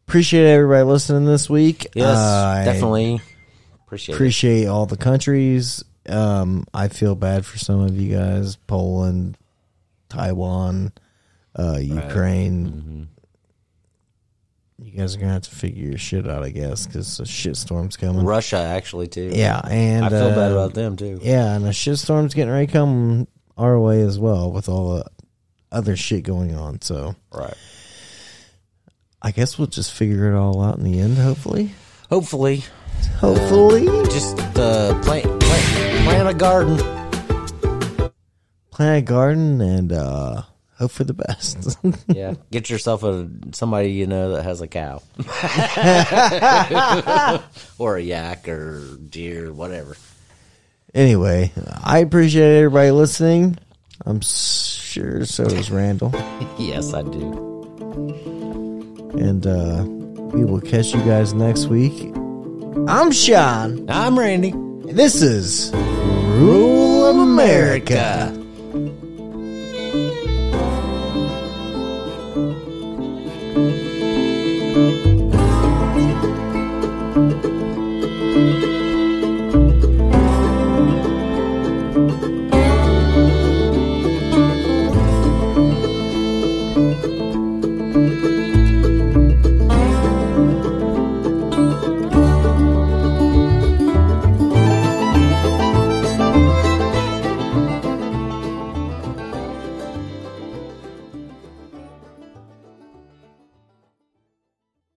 Appreciate everybody listening this week. yes, I definitely appreciate. it. all the countries. Um, I feel bad for some of you guys: Poland, Taiwan, uh, Ukraine. Mm-hmm. You guys are gonna have to figure your shit out, I guess, because a shitstorm's coming. Russia actually too. Yeah, and I feel bad uh, about them too. Yeah, and a shitstorm's getting ready to come our way as well with all the other shit going on. So Right. I guess we'll just figure it all out in the end. Hopefully, Hopefully, hopefully, just uh, plant, plant plant a garden. plant a garden and uh, hope for the best. <laughs> Yeah, get yourself a somebody you know that has a cow, <laughs> or a yak, or deer, whatever. anyway, I appreciate everybody listening. I'm sure so does Randall. <laughs> Yes, I do. And uh, we will catch you guys next week. I'm Sean. I'm Randy. And this is Rural America.